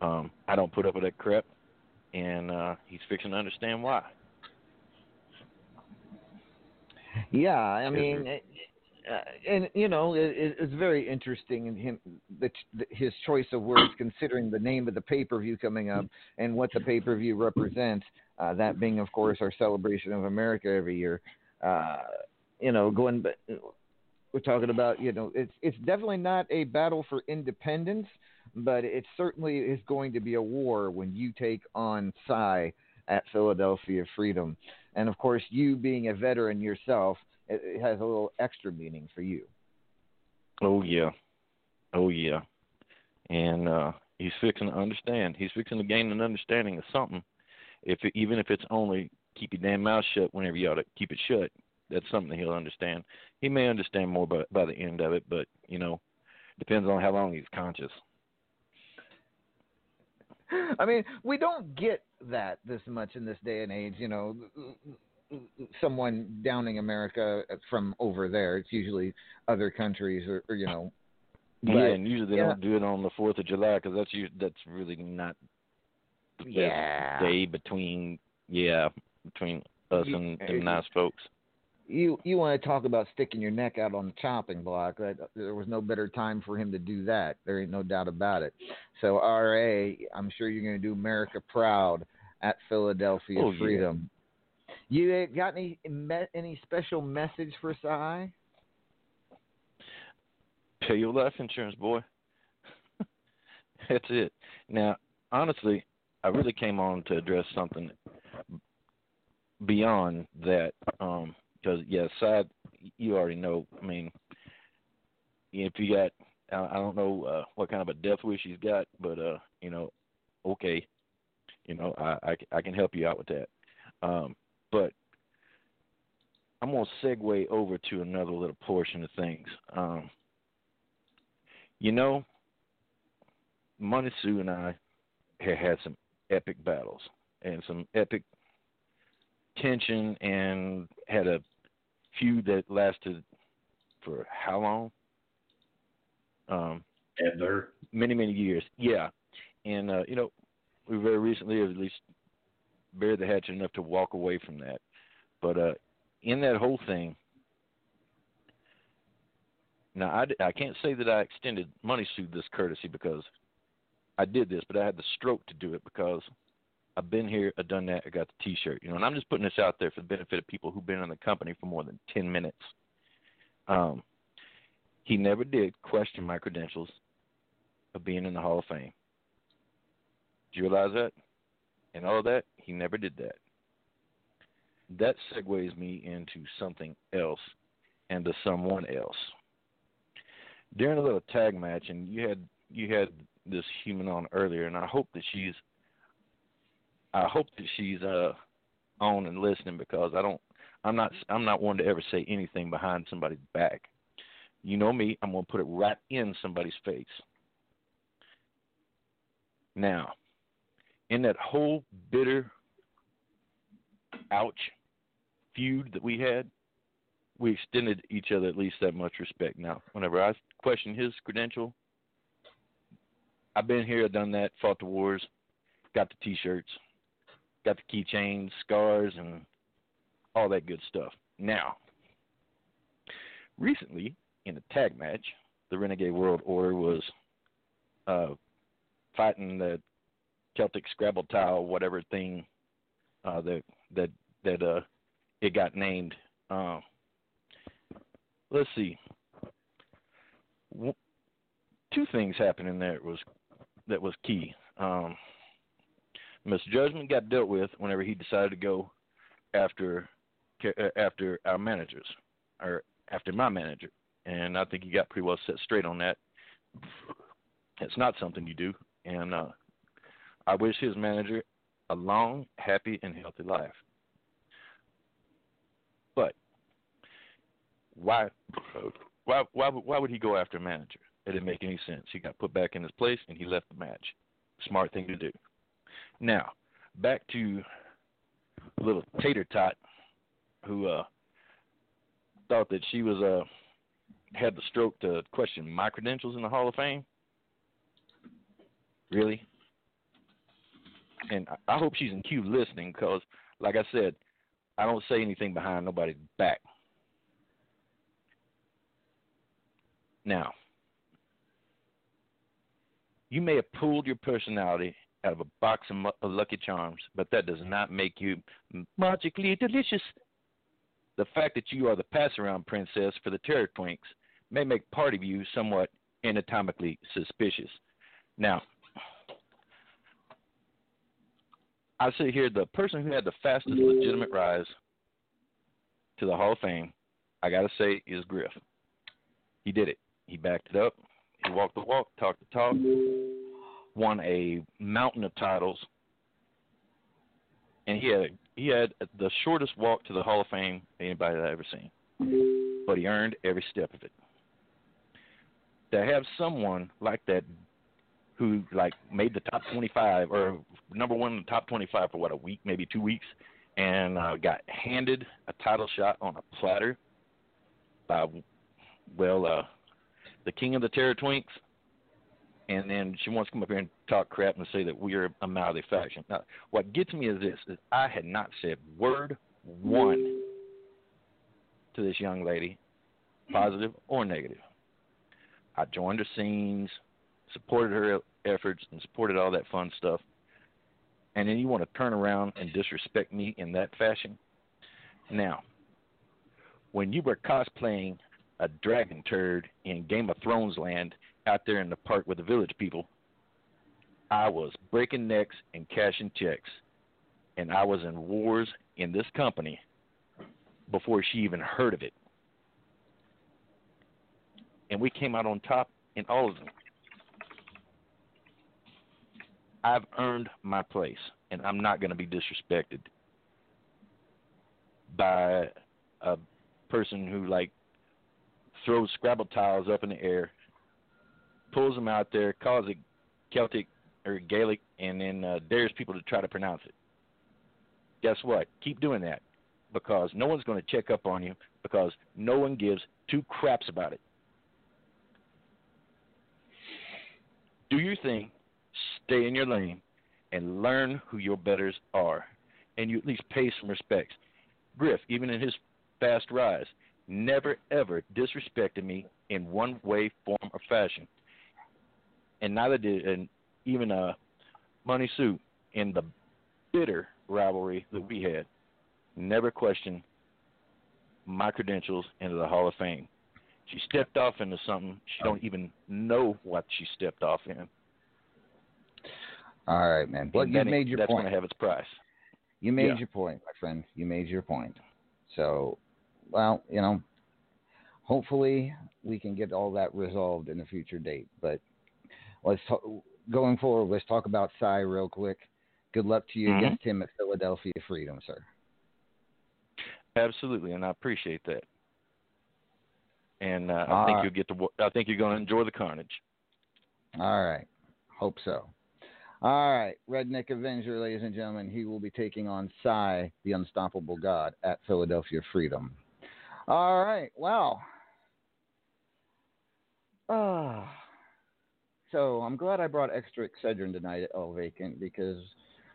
Um, I don't put up with that crap, and uh, he's fixing to understand why. Yeah, I mean, it- uh, and you know, it, it- it's very interesting in him his choice of words, considering the name of the pay per view coming up and what the pay per view represents. Uh, that being, of course, our celebration of America every year. Uh, you know, going, but we're talking about, you know, it's it's definitely not a battle for independence, but it certainly is going to be a war when you take on Cy at Philadelphia Freedom. And of course, you being a veteran yourself, it, it has a little extra meaning for you. Oh yeah, oh yeah, and uh, he's fixing to understand. He's fixing to gain an understanding of something. If it, even if it's only keep your damn mouth shut whenever you ought to keep it shut, that's something that he'll understand. He may understand more by by the end of it, but you know, depends on how long he's conscious. I mean, we don't get that this much in this day and age. You know, someone downing America from over there. It's usually other countries, or, or you know. yeah, and usually they yeah. don't do it on the Fourth of July because that's that's really not the best Yeah. day between yeah between us You- and uh, them nice folks. you you want to talk about sticking your neck out on the chopping block? That, there was no better time for him to do that. There ain't no doubt about it. So RA, I'm sure you're going to do America proud at Philadelphia Oh, yeah. You got any any special message for Cy? Pay your life insurance, boy. That's it. Now, honestly, I really came on to address something beyond that. Um, because yeah, side you already know. I mean, if you got, I I don't know uh, what kind of a death wish he's got, but uh, you know, okay, you know, I I, I can help you out with that. Um, but I'm gonna segue over to another little portion of things. Um, you know, Money Sue and I had had some epic battles and some epic tension and had a feud that lasted for how long? Um, Ever. many many years. Yeah, and uh, you know, we very recently at least buried the hatchet enough to walk away from that. But uh, in that whole thing, now I, I can't say that I extended Money Sue this courtesy because I did this, but I had the stroke to do it because I've been here, I've done that, I got the T-shirt, you know, and I'm just putting this out there for the benefit of people who've been in the company for more than ten minutes. Um, he never did question my credentials of being in the Hall of Fame. Do you realize that? And all that, he never did that. That segues me into something else and to someone else. During a little tag match, and you had you had this human on earlier, and I hope that she's I hope that she's uh on and listening because I don't I'm not I'm not one to ever say anything behind somebody's back. You know me, I'm gonna put it right in somebody's face. Now, in that whole bitter ouch feud that we had, we extended each other at least that much respect. Now, whenever I question his credential, I've been here, I've done that, fought the wars, got the t-shirts, got the keychains, scars, and all that good stuff. Now, recently in a tag match, the Renegade World Order was uh, fighting the Celtic Scrabble Tile, whatever thing uh, that that that uh, it got named. Uh, let's see. W- two things happened in there was that was key. Um, misjudgment got dealt with whenever he decided to go after uh, after our managers or after my manager, and I think he got pretty well set straight on that. It's not something you do, and uh, I wish his manager a long, happy, and healthy life. But why, why, why, why would he go after a manager? It didn't make any sense. He got put back in his place, and he left the match. Smart thing to do. Now, back to little tater tot who uh, thought that she was uh, had the stroke to question my credentials in the Hall of Fame. Really? And I- hope she's in queue listening because, like I said, I don't say anything behind nobody's back. Now, you may have pulled your personality out of a box of Lucky Charms, but that does not make you magically delicious. The fact that you are the pass around princess for the Terror Twinks may make part of you somewhat anatomically suspicious. Now, I say here the person who had the fastest legitimate rise to the Hall of Fame, I got to say, is Griff. He did it. He backed it up. He walked the walk, talked the talk, won a mountain of titles, and he had he had the shortest walk to the Hall of Fame anybody that I ever seen. But he earned every step of it. To have someone like that who like made the top 25 or number one in the top 25 for what a week, maybe two weeks, and uh, got handed a title shot on a platter by well uh, the king of the Terror Twinks, and then she wants to come up here and talk crap and say that we're a mouthy faction. Now, what gets me is this: is I had not said word one to this young lady, positive or negative. I joined her scenes, supported her efforts, and supported all that fun stuff. And then you want to turn around and disrespect me in that fashion? Now, when you were cosplaying a dragon turd in Game of Thrones land out there in the park with the village people, I was breaking necks and cashing checks. And I was in wars in this company before she even heard of it. And we came out on top in all of them. I've earned my place, and I'm not going to be disrespected. by a person who like throws Scrabble tiles up in the air, pulls them out there, calls it Celtic or Gaelic, and then uh, dares people to try to pronounce it. Guess what? Keep doing that because no one's going to check up on you because no one gives two craps about it. Do your thing, stay in your lane, and learn who your betters are, and you at least pay some respects. Griff, even in his fast rise, never ever disrespected me in one way, form, or fashion, and neither did and even uh, Money Sue in the bitter rivalry that we had. Never questioned my credentials into the Hall of Fame. She stepped off into something she don't even know what she stepped off in. All right, man. Well, you made your that's point. going to have its price. You made Yeah. your point, my friend. You made your point. So, well, you know, hopefully we can get all that resolved in a future date. But let's talk, going forward. Let's talk about Cy real quick. Good luck to you Mhm. against him at Philadelphia Freedom, sir. Absolutely, and I appreciate that. And uh, I Ah. think you'll get to. I think you're going to enjoy the carnage. All right. Hope so. All right. Redneck Avenger, ladies and gentlemen. He will be taking on Cy, the Unstoppable God, at Philadelphia Freedom. All right. Wow. Ah. So I'm glad I brought extra Excedrin tonight at El Vacant because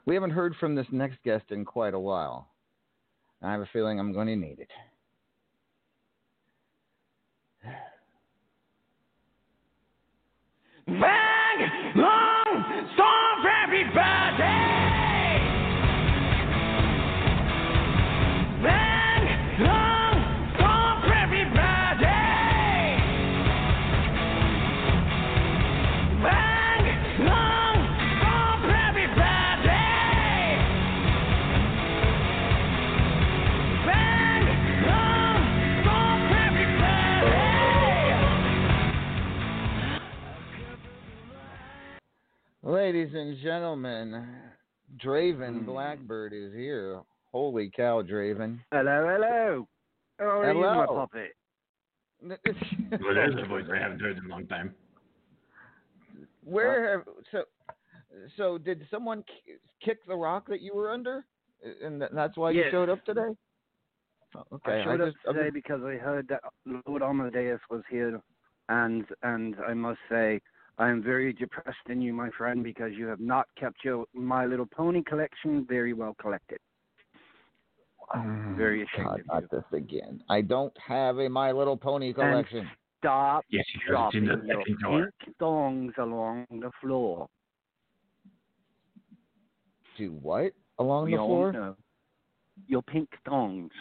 we haven't heard from this next guest in quite a while. I have a feeling I'm going to need it. Bang! Long storm for Ladies and gentlemen, Draven Hmm. Blackbird is here. Holy cow, Draven. Hello, hello. How are you, my Hello. puppet? Well, there's a voice I haven't heard in a long time. Where have so so did someone k- kick the rock that you were under, and th- that's why you showed up today? Oh, Okay, I showed just, up today I'm- because I heard that Lord Amadeus was here, and and I must say I am very depressed in you, my friend, because you have not kept your My Little Pony collection very well collected. very oh, ashamed God, of not this again. I don't have a My Little Pony collection. Stop Yes, he dropping the your second pink thongs along the floor. Do what along We the floor? know. Your pink thongs.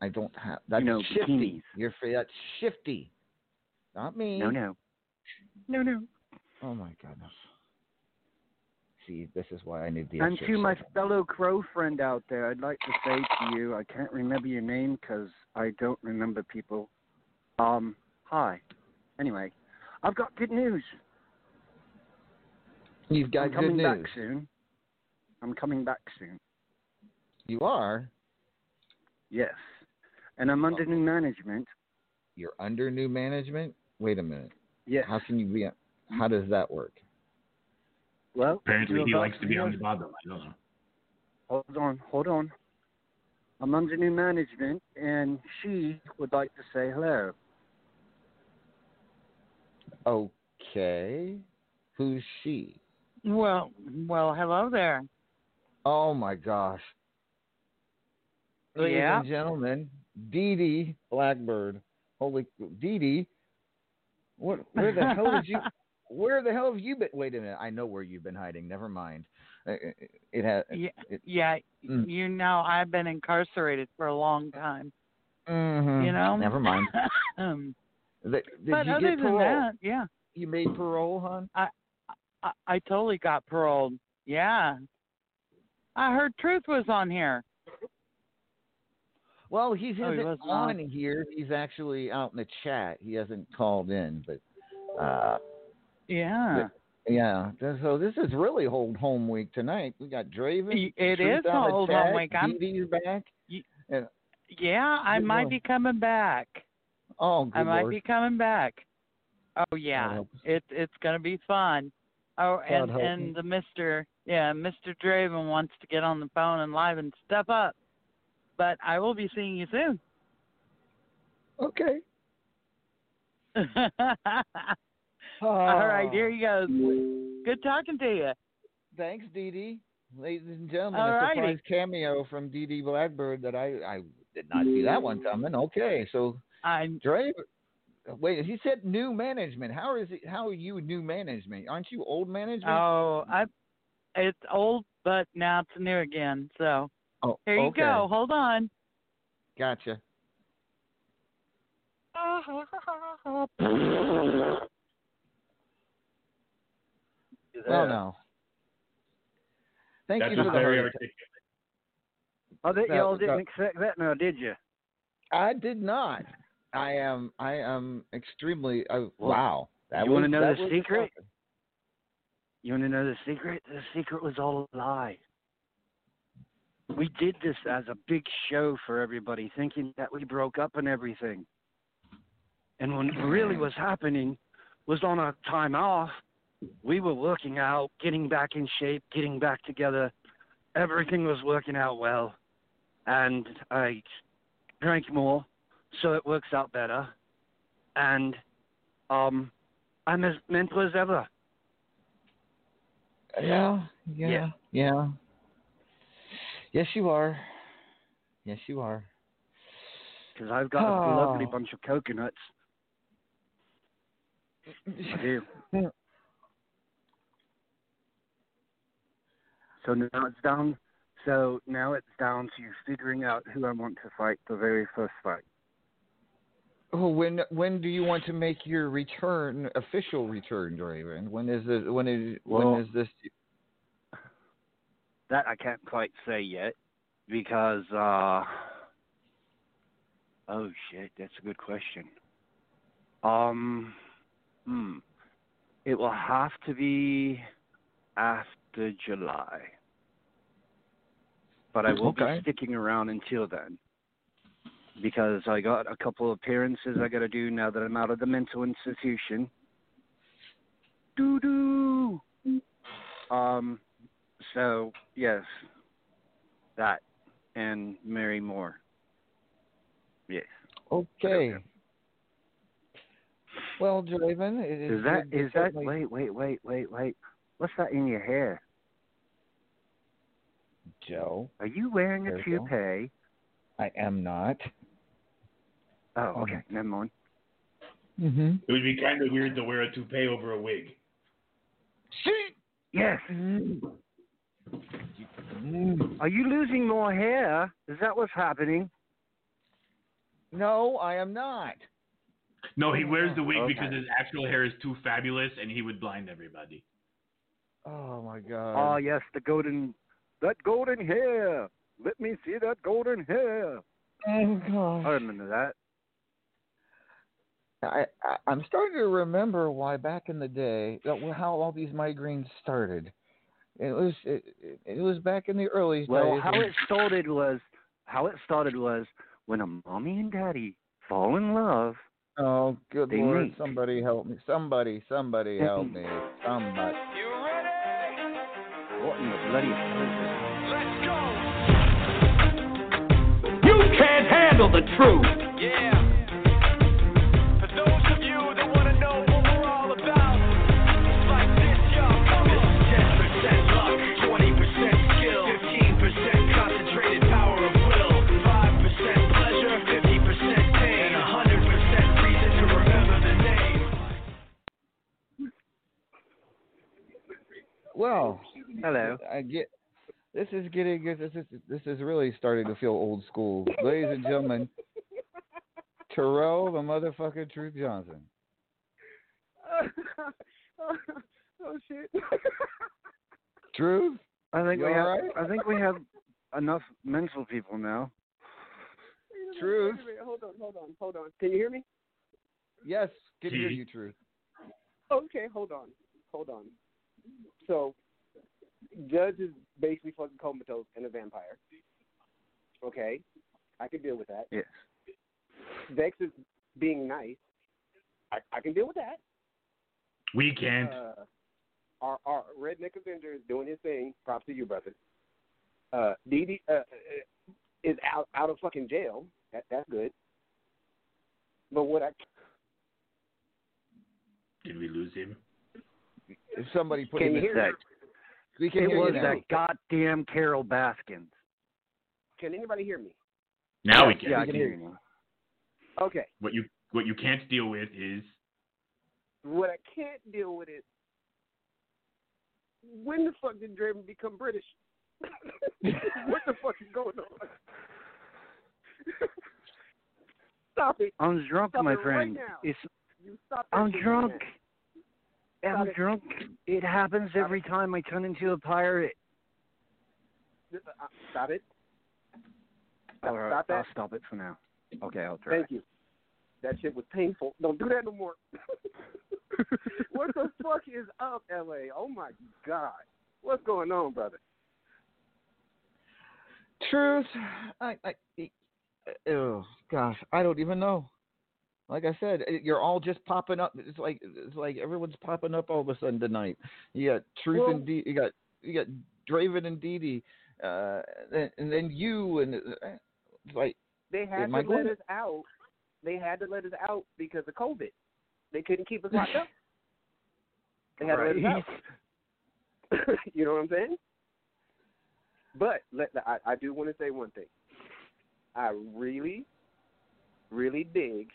I don't have. That's know, shifty. bikinis. You're that's shifty. Not me. No, no. No, no. Oh my goodness. See, this is why I need the And extra to my Excedrin. fellow crow friend out there, I'd like to say to you, I can't remember your name because I don't remember people. Um, hi. Anyway, I've got good news. You've got I'm coming good back soon. I'm coming back soon. You are. Yes. And I'm under new management. You're under new management. Wait a minute. Yes. How can you be? How does that work? Well, Apparently, he likes to be on the bottom. I don't know. Hold on, hold on. I'm under new management, and she would like to say hello. Okay. Who's she? Well, well, hello there. Oh my gosh. Ladies Yeah. and gentlemen, Dee Dee Blackbird. Holy Dee Dee. What where the hell did you where the hell have you been wait a minute, I know where you've been hiding. Never mind. It, it, it has Yeah, it, yeah. Mm. You know, I've been incarcerated for a long time. mhm. You know. Never mind. um, Th- Did but you other get than parole? that, yeah, You made parole, hon? I, I I totally got paroled. Yeah. I heard Truth was on here. Well, he Oh, isn't was on here. He's actually out in the chat. He hasn't called in, but uh Yeah. yeah. So this is really hold home week tonight. We got Draven. It Truth is out in the Hold Home Week. I'm- Dee's back. Yeah, I might be coming back. Oh, good I might Lord. be coming back. Oh yeah, it it's gonna be fun. Oh, and and the Mister, yeah, Mister Draven wants to get on the phone and live and step up, but I will be seeing you soon. Okay. All right, Oh. here he goes. Good talking to you. Thanks, Dee Dee. Ladies and gentlemen, All a righty. surprise cameo from Dee Dee Blackbird that I, I did not see that one coming. Okay, so I'm Dre, wait, he said new management. How is it? How are you new management? Aren't you old management? Oh, I it's old, but now it's new again. So Oh, here you okay. go. Hold on. Gotcha. Well, no. Thank That's you for just the very heart articulate. Oh, that, That- y'all didn't that- expect that now, did you? I did not. I am. I am extremely. Uh, Well, wow. That you was, wanna know the secret? something. You want to know the secret? The secret was all a lie. We did this as a big show for everybody, thinking that we broke up and everything. And what really was happening was on our time off, we were working out, getting back in shape, getting back together. Everything was working out well. And I drank more, so it works out better. And um, I'm as mental as ever. Yeah, yeah, Yeah. yeah. Yes, you are. Yes, you are. Because I've got a lovely Oh. bunch of coconuts. I do. So now it's down. So now it's down to figuring out who I want to fight the very first fight. Oh, when when do you want to make your return, official return, Draven? When is it? When is Well- when is this? That I can't quite say yet because uh oh shit, that's a good question. Um hmm. It will have to be after July. But I will Okay. be sticking around until then. Because I got a couple of appearances I gotta do now that I'm out of the mental institution. Doo doo um so yes, that and Mary Moore. Yes. Okay. Well, Draven, it is Is that to is that wait wait wait wait wait? What's that in your hair? Joe? Are you wearing a There you go. toupee? I am not. Oh, okay, mm-hmm. never mind. Mm-hmm. It would be kind of weird to wear a toupee over a wig. See? Yes. Mm-hmm. Are you losing more hair? Is that what's happening? No, I am not. No, he wears the wig Okay. because his actual hair is too fabulous and he would blind everybody. Oh my god. Oh yes, the golden, that golden hair. Let me see that golden hair. Oh God. I remember that. I, I I'm starting to remember why back in the day how all these migraines started. It was it, it, was back in the early Well, days. how it started was, how it started was when a mommy and daddy fall in love. Oh, good lord! meet. Somebody help me! Somebody, somebody help me! Somebody. What in the bloody? You can't handle the truth. Yeah. For those of you that want to know what we're all about, it's like this, y'all. This is 10% luck, 20% skill, 15% concentrated power of will, 5% pleasure, 50% pain, and 100% reason to remember the name. Well, hello. I get. This is getting. This is this is really starting to feel old school, ladies and gentlemen. Terrell, the motherfucking Truth Johnson. oh shit. Truth. I think You we have. all right? I think we have enough mental people now. Truth. Wait a minute, hold on, hold on, hold on. Can you hear me? Yes, can hear you, Truth. Okay, hold on, hold on. So, Judge is basically fucking comatose and a vampire. Okay, I can deal with that. Yes. Vex is being nice. I, I can deal with that. We can't. Uh, our our redneck Avenger is doing his thing. Props to you, brother. Uh, Dee uh, uh, is out out of fucking jail. That that's good. But what I Did we lose him? If somebody put Can him you in hear that. We can it hear was you now. that goddamn Carole Baskins. can anybody hear me? Now we can. Yeah, I can hear you now. Okay. What you what you can't deal with is What I can't deal with is when the fuck did Draven become British? what the fuck is going on? Stop it. I'm drunk, Stop my it right friend. now. It's You stop I'm drunk. right now. I'm it. drunk. It happens every time I turn into a pirate. Stop it. Stop, All right, stop that. I'll stop it for now. Okay, I'll try. Thank you. That shit was painful. Don't do that no more. what the fuck is up, LA? Oh my god. What's going on, brother? Truth, I, I, oh gosh, I don't even know. Like I said, you're all just popping up. It's like it's like everyone's popping up all of a sudden tonight. You got Truth Well- and Dee, you got you got Draven and Dee Dee, uh, and, and then you and uh, it's like They had to let going- us out. They had to let us out because of COVID. They couldn't keep us locked up. They had to let us out. you know what I'm saying? But let I, I do want to say one thing. I really, really dig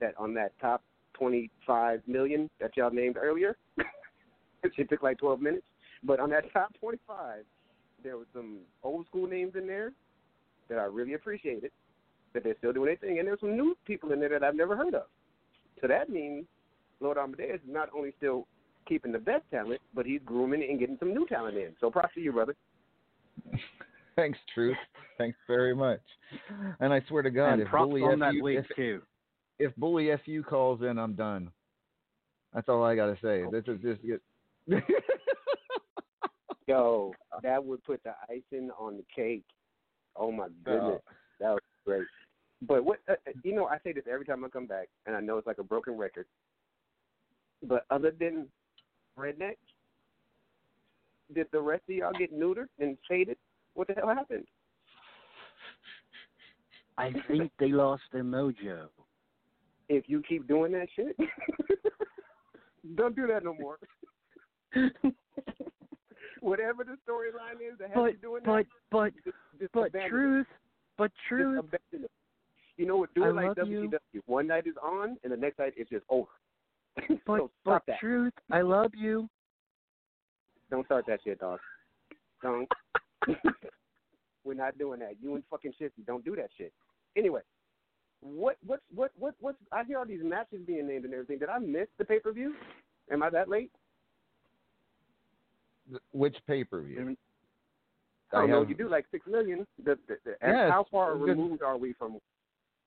that on that top 25 million that y'all named earlier. it took like 12 minutes, but on that top 25, there were some old school names in there that I really appreciated. That they're still doing their thing, and there's some new people in there that I've never heard of. So that means Lord Amadeus is not only still keeping the best talent, but he's grooming and getting some new talent in. So props to you, brother. thanks, Truth, thanks very much. And I swear to God, and if props Bully on that FU, week if, too. If Bully FU calls in, I'm done. That's all I gotta say. This is just get. Yo, that would put the icing on the cake. Oh my goodness, that was great. But what uh, uh, you know, I say this every time I come back, and I know it's like a broken record. But other than redneck, did the rest of y'all get neutered and faded? What the hell happened? I think they lost their mojo. If you keep doing that shit, don't do that no more. Whatever the storyline is that has But you doing but that, but just, just but it. truth, but truth. You know what? Do I like WCW. you. One night is on, and the next night it's just over. But so but that. truth, I love you. Don't start that shit, dog. Don't. We're not doing that. You and fucking shifty. Don't do that shit. Anyway, what what's what what what's I hear all these matches being named and everything. Did I miss the pay per view? Am I that late? Which pay per view? Mm-hmm. I don't oh, know. have- You do like six million. The, the, the, Yes, how far good. removed are we from?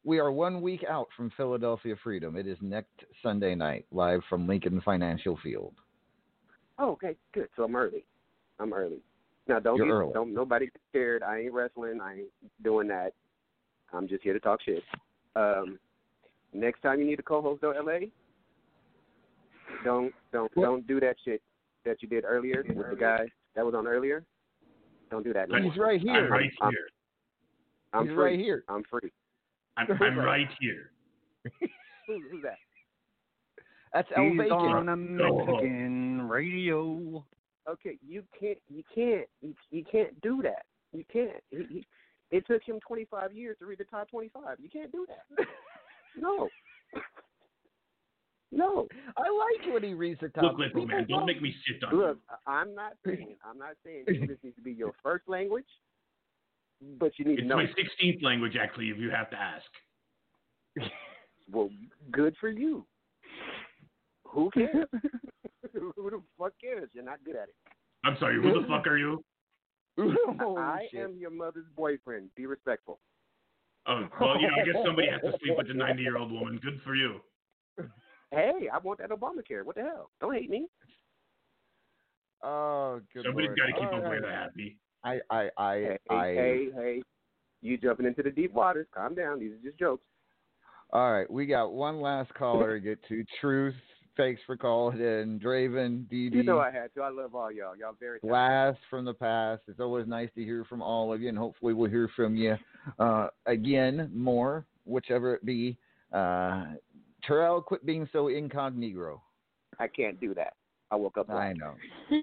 We are one week out from Philadelphia Freedom. It is next Sunday night, live from Lincoln Financial Field. Oh, okay, good. So I'm early. I'm early. Now don't You're get early. don't nobody get scared. I ain't wrestling. I ain't doing that. I'm just here to talk shit. Um, next time you need a co-host on LA, don't don't don't do that shit that you did earlier with the guy that was on earlier. Don't do that. no He's more. right here. I'm right I'm, here. I'm He's free. right here. I'm free. I'm, I'm right here. Who's that? That's El He's Bacon. on a Mexican radio. Okay, you can't you can't you, you can't do that. You can't. He, he, it took him 25 years to read the top 25. You can't do that. no. No. I like when he reads the top. Look, little man, don't make me sit on Look, I- I'm not saying I'm not saying English needs to be your first language, but you need It's to know. It's my 16th language, actually, if you have to ask. Well, good for you. Who cares? Who the fuck cares? You're not good at it. I'm sorry, who the fuck are you? Oh, I am your mother's boyfriend. Be respectful. Oh, well, you know, I guess somebody has to sleep with the 90 year old woman. Good for you. Hey, I want that Obamacare. What the hell? Don't hate me. Oh, good Somebody's lord. got to keep All Abuela right. happy. I, I, I, Hey, I. hey, hey. You jumping into the deep waters. Calm down. These are just jokes. All right, we got one last caller to get to. Truth, thanks for calling in. Draven, Dee Dee, You know I had to. I love all y'all. Y'all very talented. blast from the past. It's always nice to hear from all of you, and hopefully we'll hear from you uh, again more, whichever it be. Uh, Terrell, quit being so incognito. I can't do that. I woke up. I know.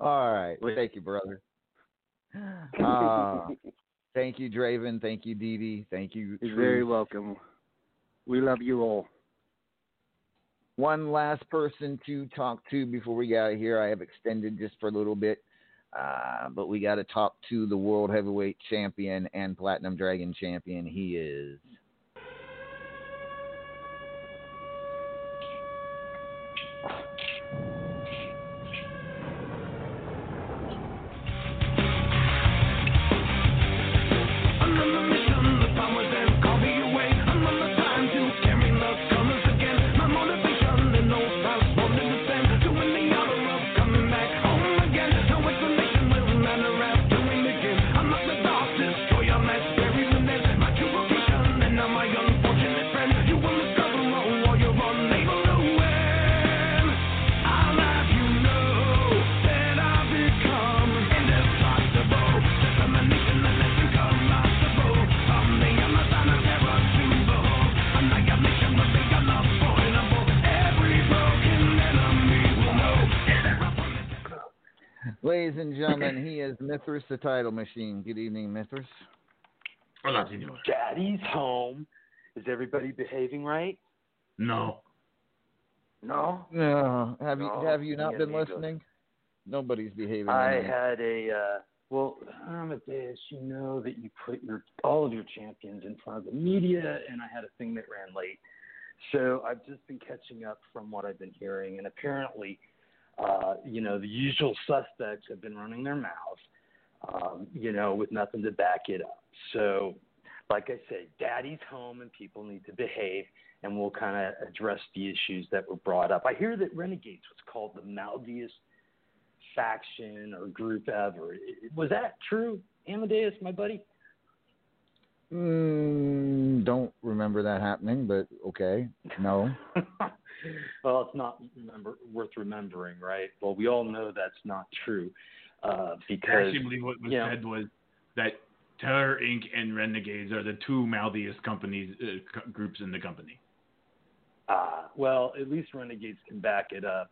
All right. Thank you, brother. Uh, thank you, Draven. Thank you, Dee Dee. Thank you. You're very welcome. We love you all. One last person to talk to before we get out of here. I have extended just for a little bit, uh, but we got to talk to the World Heavyweight Champion and Platinum Dragon Champion. He is. Mithras the title machine. Good evening, Mithras. Hola, senor. Daddy's home. Is everybody behaving right? No. No. No, have you have you not me been amigo. listening? Nobody's behaving. I tonight. had a uh well, Amadeus, you know that you put your all of your champions in front of the media and I had a thing that ran late. So I've just been catching up from what I've been hearing and apparently uh, you know, the usual suspects have been running their mouths, um, you know, with nothing to back it up. So, like I said, daddy's home and people need to behave, and we'll kind of address the issues that were brought up. I hear that Renegades was called the mouthiest faction or group ever. Was that true, Amadeus, my buddy? Mm, don't remember that happening, but okay. No. well, it's not remember, worth remembering, right? Well, we all know that's not true uh, I because actually believe what was you know, said was that Terror Inc. and Renegades are the two mouthiest companies uh, co- groups in the company. Uh, well, at least Renegades can back it up.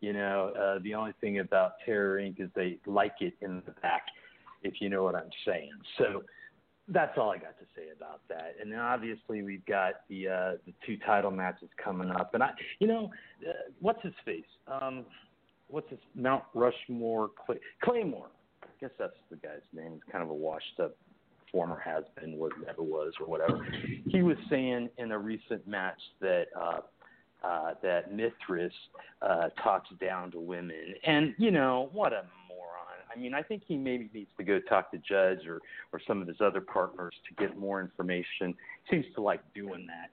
You know, uh, the only thing about Terror Inc. is they like it in the back, if you know what I'm saying. So that's all I got to say about that. And then obviously we've got the uh, the two title matches coming up, and I, you know, uh, what's his face? Um, what's his Mount Rushmore Clay, Claymore? I guess that's the guy's name. He's kind of a washed up former has been, was never was, or whatever. He was saying in a recent match that uh, uh, that Mithras uh, talks down to women, and you know what a moron. I mean, I think he maybe needs to go talk to Judge or or some of his other partners to get more information. Seems to like doing that,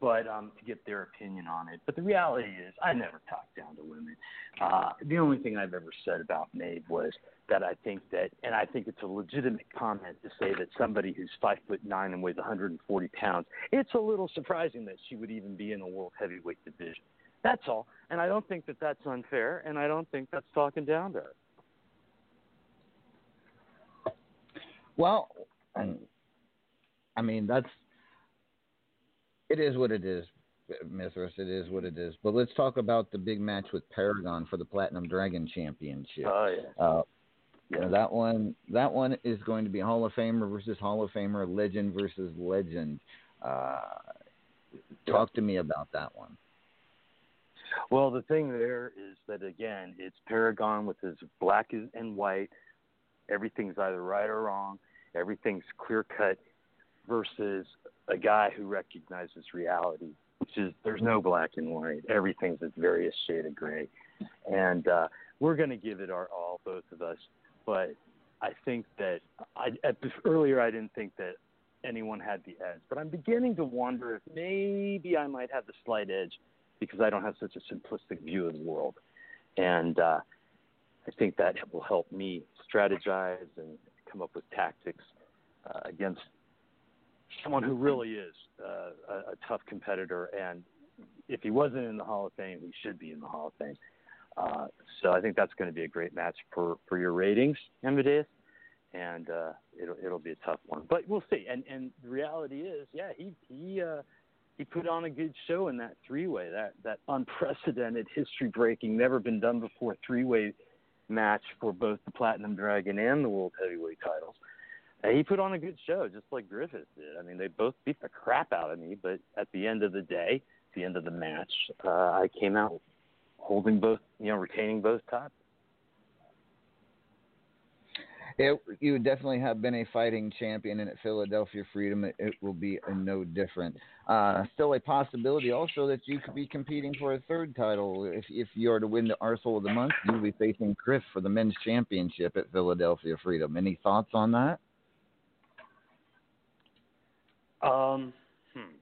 but um, to get their opinion on it. But the reality is, I never talk down to women. Uh, the only thing I've ever said about Maeve was that I think that, and I think it's a legitimate comment to say that somebody who's five foot nine and weighs 140 pounds, it's a little surprising that she would even be in a world heavyweight division. That's all. And I don't think that that's unfair, and I don't think that's talking down to her. Well, I mean that's it is what it is, Mithras. It is what it is. But let's talk about the big match with Paragon for the Platinum Dragon Championship. Oh yeah. Uh, you know, that one that one is going to be Hall of Famer versus Hall of Famer, legend versus legend. Uh, talk to me about that one. Well, the thing there is that again, it's Paragon with his black and white. Everything's either right or wrong. Everything's clear cut. Versus a guy who recognizes reality, which is there's no black and white. Everything's a various shade of gray, and uh, we're going to give it our all, both of us. But I think that I, at this, earlier I didn't think that anyone had the edge, but I'm beginning to wonder if maybe I might have the slight edge because I don't have such a simplistic view of the world. And uh, I think that will help me strategize and come up with tactics uh, against someone who really is uh, a, a tough competitor. And if he wasn't in the Hall of Fame, he should be in the Hall of Fame. Uh, so I think that's going to be a great match for, for your ratings, Amadeus, and uh, it'll it'll be a tough one. But we'll see. And and the reality is, yeah, he he uh, he put on a good show in that three way, that that unprecedented, history breaking, never been done before three way match for both the Platinum Dragon and the World Heavyweight titles. He put on a good show, just like Griffith did. I mean, they both beat the crap out of me, but at the end of the day, the end of the match, uh, I came out holding both, you know, retaining both titles. It, you definitely have been a fighting champion, and at Philadelphia Freedom, it, it will be no different. Uh, still a possibility also that you could be competing for a third title. If if you are to win the Arsehole of the Month, you'll be facing Chris for the men's championship at Philadelphia Freedom. Any thoughts on that? Um, hmm.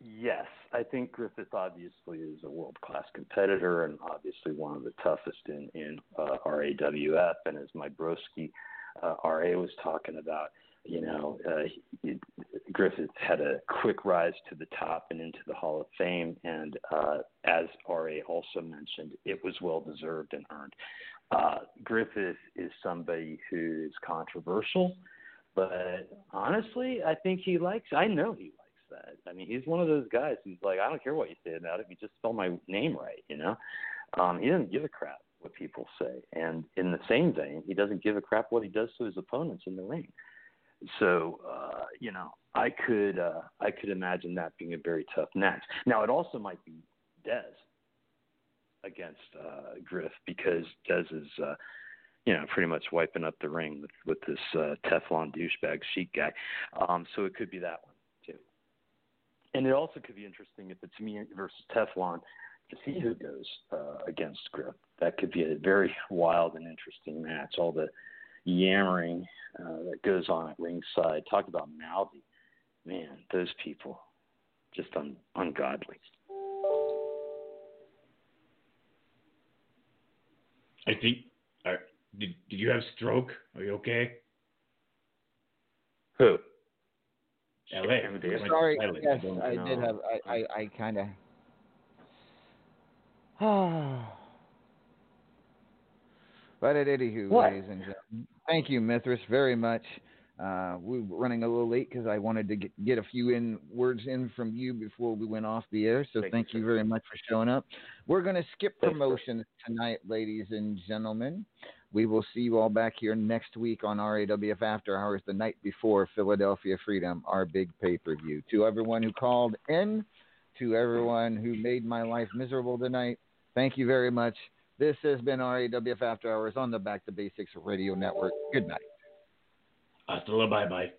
Yes, I think Griffith obviously is a world class competitor and obviously one of the toughest in in uh, RAWF. And as my broski uh, RA was talking about, you know, uh, he, Griffith had a quick rise to the top and into the Hall of Fame, and uh, as RA also mentioned, it was well deserved and earned. Uh, Griffith is somebody who is controversial, but honestly, I think he likes. I know he likes that. I mean, he's one of those guys who's like, I don't care what you say about it. You just spell my name right, you know. Um, he doesn't give a crap what people say, and in the same vein, he doesn't give a crap what he does to his opponents in the ring. So, uh, you know, I could uh, I could imagine that being a very tough match. Now, it also might be Dez against uh, Griff because Dez is, uh, you know, pretty much wiping up the ring with with this uh, Teflon douchebag Sheik guy. Um, so it could be that one too. And it also could be interesting if it's me versus Teflon to see who goes uh, against Griff. That could be a very wild and interesting match. All the yammering uh, that goes on at ringside. Talk about mouthy. Man, those people, just un- ungodly. I think. Did Did you have stroke? Are you okay? Who? L.A. Sorry, L.A. yes, don't I did have. I I, I kind of. but at anywho, What? ladies and gentlemen, thank you, Mithras, very much. Uh, we were running a little late because I wanted to get, get a few in words in from you before we went off the air. So thank, you very much for showing up. We're going to skip promotions tonight, ladies and gentlemen. We will see you all back here next week on RAWF After Hours, the night before Philadelphia Freedom, our big pay per view. To everyone who called in, to everyone who made my life miserable tonight, thank you very much. This has been RAWF After Hours on the Back to Basics Radio Network. Good night. Hasta la bye bye.